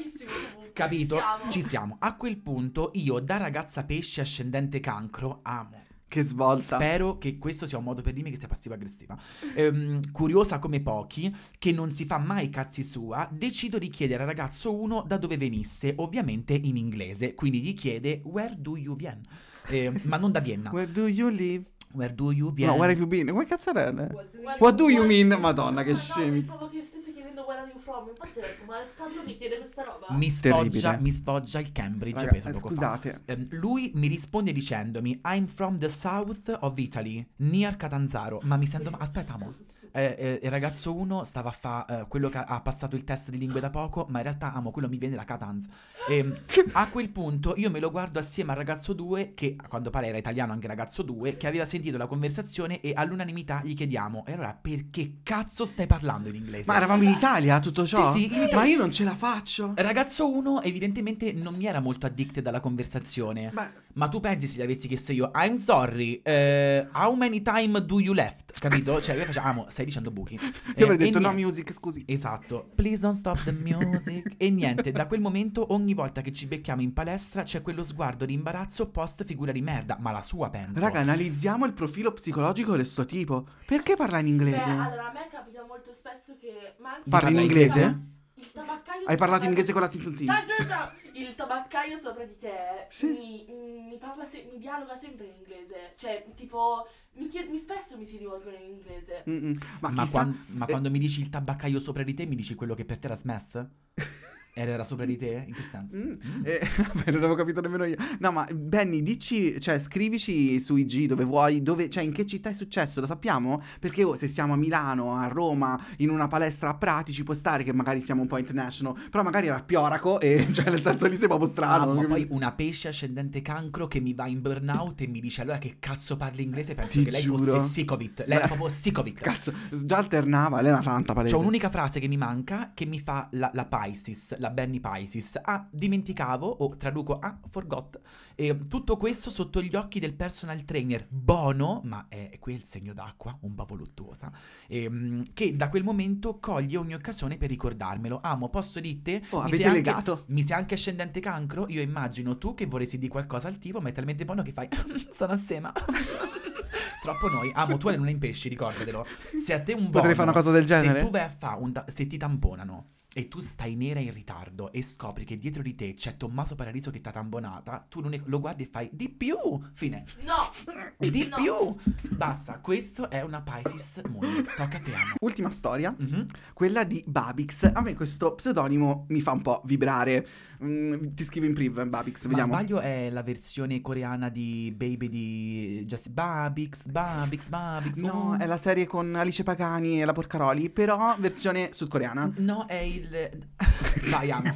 S1: Capito?
S3: Siamo.
S1: Ci siamo. A quel punto io da ragazza pesce ascendente cancro amo.
S2: Che svolta.
S1: Spero che questo sia un modo per dirmi che sia passiva-aggressiva. Ehm, curiosa come pochi, che non si fa mai cazzi sua, decido di chiedere al ragazzo 1 da dove venisse, ovviamente in inglese. Quindi gli chiede Where do you vien? Ehm, ma non da Vienna.
S2: Where do you live?
S1: Where do you vien?
S2: No, where have you been? Come cazzo era?
S4: What do you-
S2: What do you mean? Madonna, che
S3: no,
S2: scemi.
S3: Pensavo che where are you from. Infatti ho detto, ma Alessandro mi chiede questa roba?
S1: mi, sfoggia, mi sfoggia il Cambridge
S2: Raga,
S1: preso
S2: eh,
S1: poco fa.
S2: scusate.
S1: Ehm, lui mi risponde dicendomi I'm from the south of Italy, near Catanzaro. Ma mi sento... Aspetta, mo. Eh, eh, il ragazzo 1 stava a fare quello che ha- passato il test di lingue da poco, ma in realtà amo quello mi viene da Catanz. Ehm, a quel punto io me lo guardo assieme al ragazzo 2, che a quanto pare era italiano anche ragazzo 2, che aveva sentito la conversazione e all'unanimità gli chiediamo: E allora perché cazzo stai parlando in inglese?
S2: Ma eravamo in Italia tutto ciò?
S1: Sì, sì, in Italia.
S2: Ma io non ce la faccio.
S1: Ragazzo 1 evidentemente non mi era molto addicted alla conversazione.
S2: Ma
S1: Ma tu pensi se gli avessi chiesto io I'm sorry, eh, how many time do you left? Capito? Cioè io facciamo, stai dicendo buchi.
S2: io avrei
S1: Eh, e
S2: detto no
S1: niente.
S2: music, scusi.
S1: Esatto, please don't stop the music. e niente, da quel momento ogni volta che ci becchiamo in palestra c'è quello sguardo di imbarazzo post figura di merda, ma la sua penso.
S2: Raga, analizziamo il profilo psicologico del suo tipo. Perché parla in
S3: Beh,
S2: inglese?
S3: allora a me capita molto spesso che... Ma anche
S2: Parli in inglese? Hai parlato in inglese con la Tintunzini?
S3: Già, già, già. Il tabaccaio sopra di te
S2: Sì.
S3: mi, mm, mi parla se- mi dialoga sempre in inglese. Cioè, tipo, mi, chied- mi spesso mi si rivolgono in inglese.
S2: Mm-mm. Ma,
S1: Ma,
S2: chissà...
S1: quan- ma
S2: eh,
S1: quando mi dici il tabaccaio sopra di te, mi dici quello che per te era Smith? Era era sopra di te? In che senso?
S2: Mm.
S1: Mm.
S2: Eh, vabbè, non avevo capito nemmeno io. No, ma Benny, dici, cioè, scrivici su IG dove vuoi, dove, cioè, in che città è successo, lo sappiamo? Perché oh, se siamo a Milano, a Roma, in una palestra a Prati, ci può stare che magari siamo un po' international, però magari era a Pioraco e, cioè, nel senso lì sei proprio strano.
S1: Ah, ma poi una pesce ascendente cancro che mi va in burnout e mi dice allora che cazzo parli inglese penso
S2: Ti
S1: che lei
S2: giuro.
S1: fosse sick of it lei era
S2: Beh,
S1: proprio sick of it
S2: Cazzo, già alternava, lei è una santa palese.
S1: c'ho un'unica frase che mi manca che mi fa la, la Pisces la Benny Pisces ah dimenticavo o traduco ah forgot e tutto questo sotto gli occhi del personal trainer Bono ma è quel segno d'acqua un po' voluttuosa ehm, che da quel momento coglie ogni occasione per ricordarmelo amo posso dirti
S2: Oh,
S1: mi
S2: avete
S1: sei anche-
S2: legato?
S1: mi sei anche ascendente cancro? Io immagino tu che vorresti di qualcosa al tipo, ma è talmente buono che fai. Stanno assieme. Troppo noi. Amo, tu hai non in pesci, ricordatelo. Se a te un buono.
S2: Potrei fare una cosa del genere?
S1: Se tu vai a fare un. ta- se ti tamponano. E tu stai nera in ritardo e scopri che dietro di te c'è Tommaso Paradiso che t'ha tambonata, tu non è- lo guardi e fai di più, fine.
S3: No!
S1: Di
S3: No.
S1: più! Basta, questo è una Pisces Moon. Tocca a te, amo.
S2: Ultima storia,
S1: Mhm.
S2: quella di Babix. A me questo pseudonimo mi fa un po' vibrare. Mm, ti scrivo in priv, Babix,
S1: Ma
S2: vediamo.
S1: sbaglio è la versione coreana di Baby di Just Babix, Babix, Babix.
S2: No,
S1: oh.
S2: è la serie con Alice Pagani e la Porcaroli, però versione sudcoreana.
S1: No, è il. Vai, amo.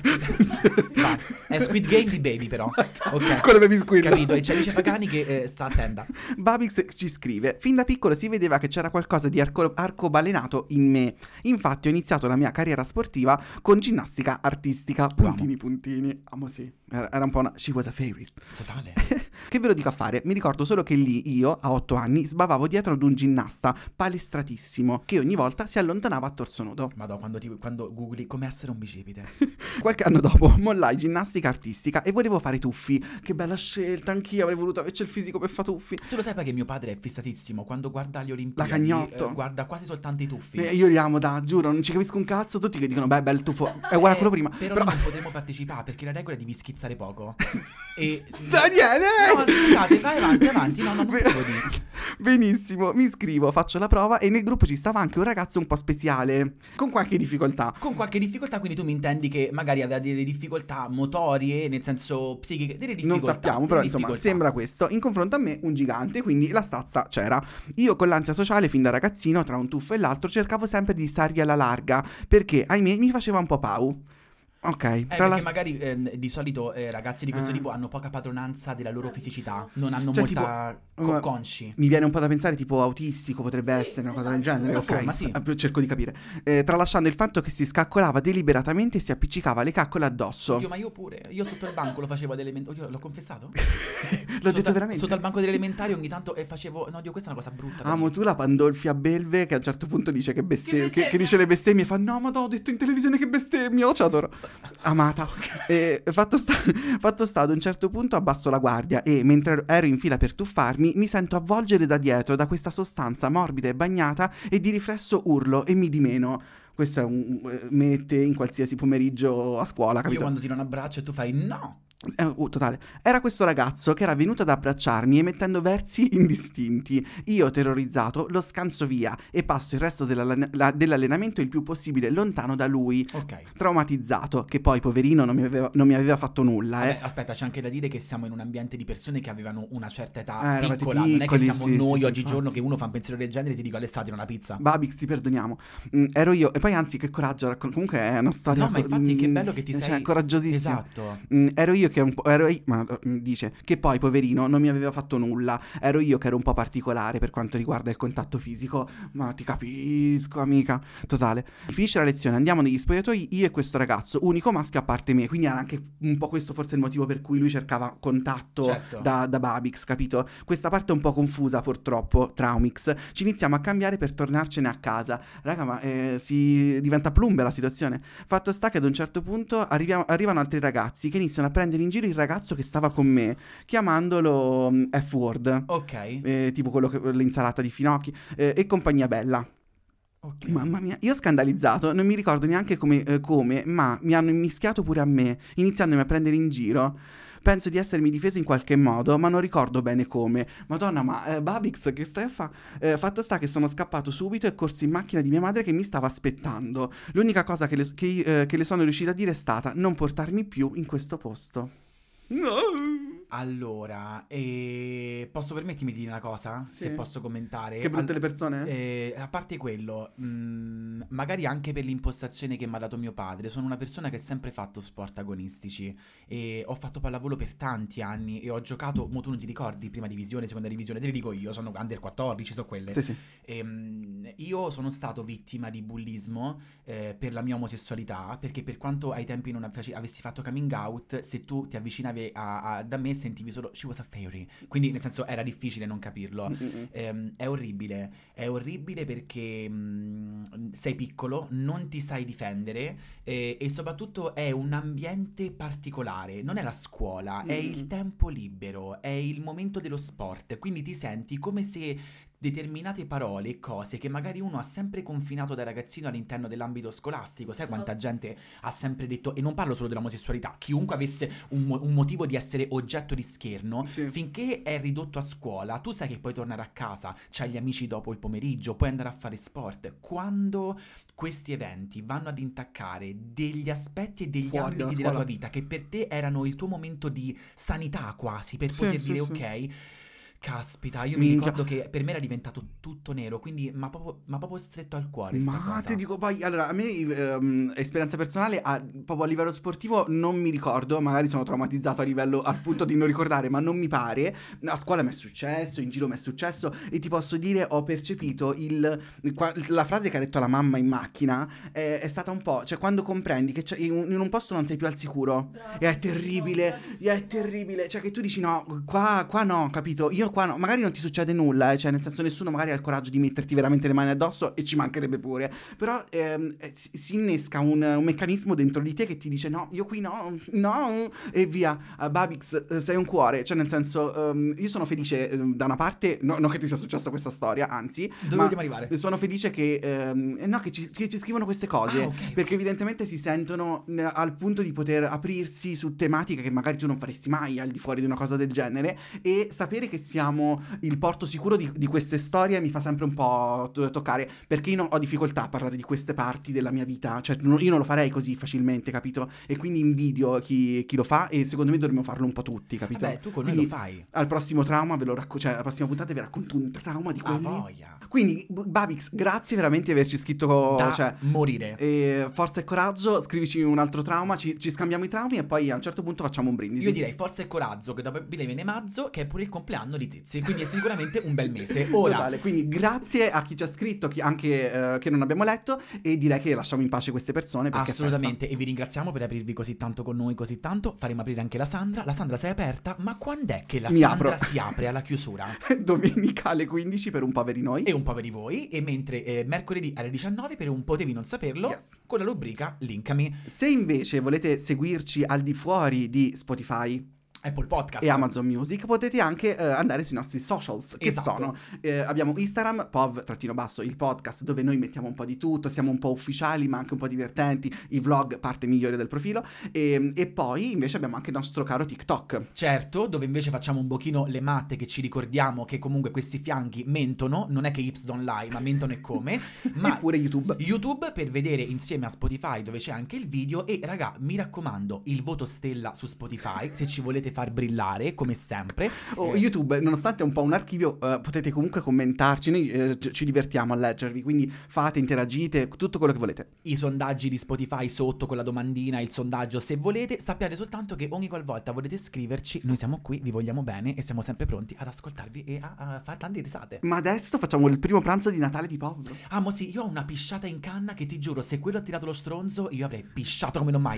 S1: Vai. È Squid Game di Baby, però. Ok.
S2: Quello baby squill.
S1: Capito? E c'è Alice Pagani che eh, sta a tenda.
S2: Babix ci scrive: Fin da piccolo si vedeva che c'era qualcosa di arco- arcobalenato in me. Infatti, ho iniziato la mia carriera sportiva con ginnastica artistica. Puntini, puntini. Amo sì. Era, un po' una. She was a fairy.
S1: Totale.
S2: Che ve lo dico a fare? Mi ricordo solo che lì io, a otto anni, sbavavo dietro ad un ginnasta palestratissimo che ogni volta si allontanava a torso nudo.
S1: Madò, quando, ti, quando googli come essere un bicipite.
S2: Qualche anno dopo mollai ginnastica artistica e volevo fare i tuffi. Che bella scelta, anch'io avrei voluto averci il fisico per fare tuffi.
S1: Tu lo sai perché mio padre è fissatissimo. Quando guarda le Olimpiadi,
S2: cagnotto.
S1: eh, guarda quasi soltanto i tuffi.
S2: Eh, io li amo, da, giuro, non ci capisco un cazzo. Tutti che dicono, beh, bel tuffo. È uguale a quello prima.
S1: Però,
S2: Però,
S1: non potremo partecipare perché la regola è devi schizzare poco. e.
S2: Daniele!
S1: No, scusate, vai avanti, avanti. No, no, non
S2: Be-
S1: te lo dico.
S2: Benissimo, mi iscrivo, faccio la prova e nel gruppo ci stava anche un ragazzo un po' speciale, con qualche difficoltà.
S1: Con qualche difficoltà, quindi tu mi intendi che magari aveva delle difficoltà motorie, nel senso psichiche, delle difficoltà.
S2: Non sappiamo, però insomma,
S1: difficoltà.
S2: sembra questo. In confronto a me, un gigante, quindi la stazza c'era. Io con l'ansia sociale fin da ragazzino, tra un tuffo e l'altro, cercavo sempre di stargli alla larga, perché ahimè mi faceva un po' pau. Ok,
S1: Eh,
S2: tra
S1: perché
S2: la...
S1: magari ehm, di solito eh, ragazzi di questo
S2: Ah.
S1: tipo hanno poca padronanza della loro fisicità, non hanno
S2: Cioè,
S1: molta
S2: tipo,
S1: co-
S2: eh,
S1: consci.
S2: Mi viene un po' da pensare tipo autistico potrebbe
S3: Sì,
S2: essere una cosa del
S3: esatto.
S2: genere,
S1: Una
S2: ok?
S1: forma, sì.
S2: Eh, cerco di capire. Eh, tralasciando il fatto che si scaccolava deliberatamente e si appiccicava le caccole addosso.
S1: Oddio, ma io pure, io sotto il banco lo facevo ad elementari, l'ho confessato?
S2: L'ho
S1: Sotto-
S2: detto veramente.
S1: Sotto al banco delle elementari ogni tanto e facevo, no, Dio, questa è una cosa brutta.
S2: Amo
S1: dire.
S2: tu la Pandolfi a Belve che a un certo punto dice che, beste-
S3: Che
S2: che,
S3: bestemmia.
S2: che dice le bestemmie e fa no ma no ho detto in televisione che bestemmia oh tesoro amata e fatto sta, fatto sta ad un certo punto abbasso la guardia e mentre ero in fila per tuffarmi mi sento avvolgere da dietro da questa sostanza morbida e bagnata e di riflesso urlo e mi dimeno questo è un eh, mette in qualsiasi pomeriggio a scuola
S1: Io
S2: capito?
S1: quando ti do un abbraccio e tu fai no.
S2: Eh, uh, totale. Era questo ragazzo che era venuto ad abbracciarmi emettendo versi indistinti. Io, terrorizzato, lo scanso via e passo il resto dell'allen- la- dell'allenamento il più possibile lontano da lui.
S1: Ok.
S2: Traumatizzato, che poi, poverino, non mi aveva, non mi aveva fatto nulla, eh.
S1: Vabbè, aspetta, c'è anche da dire che siamo in un ambiente di persone che avevano una certa età
S2: Eh, eravate
S1: piccola. non è che
S2: piccoli,
S1: siamo
S2: sì,
S1: noi
S2: sì, sì,
S1: oggigiorno che uno fa un pensiero del genere e ti dico Alessandro una pizza.
S2: Babix, ti perdoniamo. Mm, ero io, e poi anzi, che coraggio. raccon- comunque è una storia.
S1: No, ma infatti che
S2: mm,
S1: bello che ti
S2: cioè,
S1: sei-
S2: coraggiosissima.
S1: Esatto.
S2: Mm, ero io che ero un po'. Ero io, ma mm, dice che poi, poverino, non mi aveva fatto nulla. Ero io che ero un po' particolare per quanto riguarda il contatto fisico. Ma ti capisco, amica. Totale. Finisce la lezione, andiamo negli spogliatoi, io e questo ragazzo, unico maschio a parte me. Quindi era anche un po' questo, forse, il motivo per cui lui cercava contatto
S1: Certo.
S2: da, da Babix, capito? Questa parte è un po' confusa, purtroppo. Traumix. Ci iniziamo a cambiare per tornarcene a casa. Raga, ma eh, si diventa plumbe la situazione. Fatto sta che ad un certo punto arriviamo- arrivano altri ragazzi che iniziano a prendere in giro il ragazzo che stava con me, chiamandolo mm, F-word.
S1: Ok.
S2: eh, tipo quello che l'insalata di finocchi eh, e compagnia bella.
S1: ok.
S2: Mamma mia, io scandalizzato, non mi ricordo neanche come, eh, come, ma mi hanno immischiato pure a me, iniziandomi a prendere in giro. Penso di essermi difeso in qualche modo, ma non ricordo bene come. Madonna, ma eh, Babix, che stai a fa? Eh, fatto sta che sono scappato subito e corso in macchina di mia madre che mi stava aspettando. L'unica cosa che le, che, eh, che le sono riuscita a dire è stata non portarmi più in questo posto. No.
S1: Allora, eh, posso permettermi di dire una cosa?
S2: Sì.
S1: Se posso commentare.
S2: Che brutte
S1: Al-
S2: le persone?
S1: eh, a parte quello, mh, magari anche per l'impostazione che mi ha dato mio padre, sono una persona che ha sempre fatto sport agonistici e ho fatto pallavolo per tanti anni e ho giocato, mo tu non ti ricordi, prima divisione, seconda divisione, te le dico io, sono under 14, so quelle.
S2: Sì, sì.
S1: Ehm, io sono stato vittima di bullismo eh, per la mia omosessualità, perché per quanto ai tempi non avessi fatto coming out, se tu ti avvicinavi a- a- da me sentivi solo she was a fairy, quindi nel senso era difficile non capirlo. Ehm, è orribile, è orribile perché mh, sei piccolo, non ti sai difendere eh, e soprattutto è un ambiente particolare, non è la scuola, è il tempo libero, è il momento dello sport, quindi ti senti come se determinate parole e cose che magari uno ha sempre confinato da ragazzino all'interno dell'ambito scolastico. Sai quanta gente ha sempre detto, e non parlo solo dell'omosessualità, chiunque avesse un, mo- un motivo di essere oggetto di scherno,
S2: Sì.
S1: finché è ridotto a scuola, tu sai che puoi tornare a casa, c'hai gli amici dopo il pomeriggio, puoi andare a fare sport. Quando questi eventi vanno ad intaccare degli aspetti e degli
S2: Fuori
S1: ambiti della tua vita che per te erano il tuo momento di sanità quasi, per
S2: Sì,
S1: poter
S2: sì,
S1: dire ok. Caspita, io mi
S2: Minchia.
S1: ricordo che per me era diventato tutto nero, quindi ma proprio, ma proprio stretto al cuore
S2: Ma
S1: cosa.
S2: ti dico poi, allora, a me, ehm, esperienza personale, a- proprio a livello sportivo non mi ricordo, magari sono traumatizzato a livello al punto di non ricordare, ma non mi pare. A scuola mi è successo, in giro mi è successo e ti posso dire, ho percepito il, la frase che ha detto la mamma in macchina è, è stata un po', cioè quando comprendi che in, un- in un posto non sei più al sicuro. E è terribile, e è terribile, cioè che tu dici no, qua, qua no, capito? Io qua no, magari non ti succede nulla, eh, cioè nel senso nessuno magari ha il coraggio di metterti veramente le mani addosso e ci mancherebbe pure, però ehm, eh, si, si innesca un, un meccanismo dentro di te che ti dice no, io qui no, no, e via, Uh, Babix eh, sei un cuore, cioè nel senso ehm, io sono felice ehm, da una parte, no, non che ti sia successa questa storia, anzi,
S1: Dove vogliamo arrivare?
S2: sono felice che, ehm, eh, no, che, ci, che ci scrivono queste cose,
S1: Ah, ok,
S2: perché evidentemente si sentono ne- al punto di poter aprirsi su tematiche che magari tu non faresti mai al di fuori di una cosa del genere e sapere che siamo il porto sicuro di, di queste storie mi fa sempre un po' to- toccare perché io ho difficoltà a parlare di queste parti della mia vita, cioè io non lo farei così facilmente, capito? E quindi invidio chi, chi lo fa e secondo me dovremmo farlo un po' tutti, capito?
S1: Vabbè, tu con
S2: Quindi
S1: lo fai.
S2: al prossimo trauma ve lo racconto, cioè alla prossima puntata vi racconto un trauma di
S1: A
S2: quelli.
S1: voglia.
S2: Quindi Babix, grazie veramente di averci scritto,
S1: Da
S2: cioè
S1: morire.
S2: e forza e coraggio, scrivici un altro trauma, ci, ci scambiamo i traumi e poi a un certo punto facciamo un brindisi.
S1: Io direi forza e coraggio, che dopo Bile viene mazzo, che è pure il compleanno di Zizi, quindi è sicuramente un bel mese. Ora,
S2: Totale, quindi grazie a chi ci ha scritto, chi- anche eh, che non abbiamo letto, e direi che lasciamo in pace queste persone
S1: assolutamente, e vi ringraziamo per aprirvi così tanto con noi, così tanto. Faremo aprire anche la Sandra. La Sandra sei aperta, ma quando è che la
S2: Mi
S1: Sandra
S2: apro.
S1: si apre alla chiusura?
S2: Domenica alle 15 per un poveri noi.
S1: E un po' per voi, e mentre eh, mercoledì alle 19 per un potevi non saperlo,
S2: Yes.
S1: con la rubrica Linkami
S2: Se invece volete seguirci al di fuori di Spotify
S1: Apple Podcast.
S2: e Amazon Music, potete anche eh, andare sui nostri socials, che
S1: Esatto.
S2: sono eh, abbiamo Instagram, pov-basso, il podcast dove noi mettiamo un po' di tutto, siamo un po' ufficiali ma anche un po' divertenti, i vlog parte migliore del profilo e, e poi invece abbiamo anche il nostro caro TikTok.
S1: Certo, dove invece facciamo un pochino le matte che ci ricordiamo che comunque questi fianchi mentono, non è che Ips don't lie, ma mentono e come, ma
S2: Eppure YouTube.
S1: YouTube per vedere insieme a Spotify dove c'è anche il video e raga mi raccomando il voto stella su Spotify se ci volete far brillare come sempre
S2: Oh,
S1: Eh,
S2: YouTube, nonostante è un po' un archivio, eh, potete comunque commentarci, noi eh, ci divertiamo a leggervi, quindi fate, interagite, tutto quello che volete.
S1: i sondaggi di Spotify sotto con la domandina il sondaggio se volete sappiate soltanto che ogni qualvolta volete scriverci noi siamo qui vi vogliamo bene e siamo sempre pronti ad ascoltarvi e a, a fare tante risate
S2: Ma adesso facciamo il primo pranzo di Natale di Pov.
S1: Ah, mo sì, io ho una pisciata in canna che ti giuro, se quello ha tirato lo stronzo, io avrei pisciato come non mai.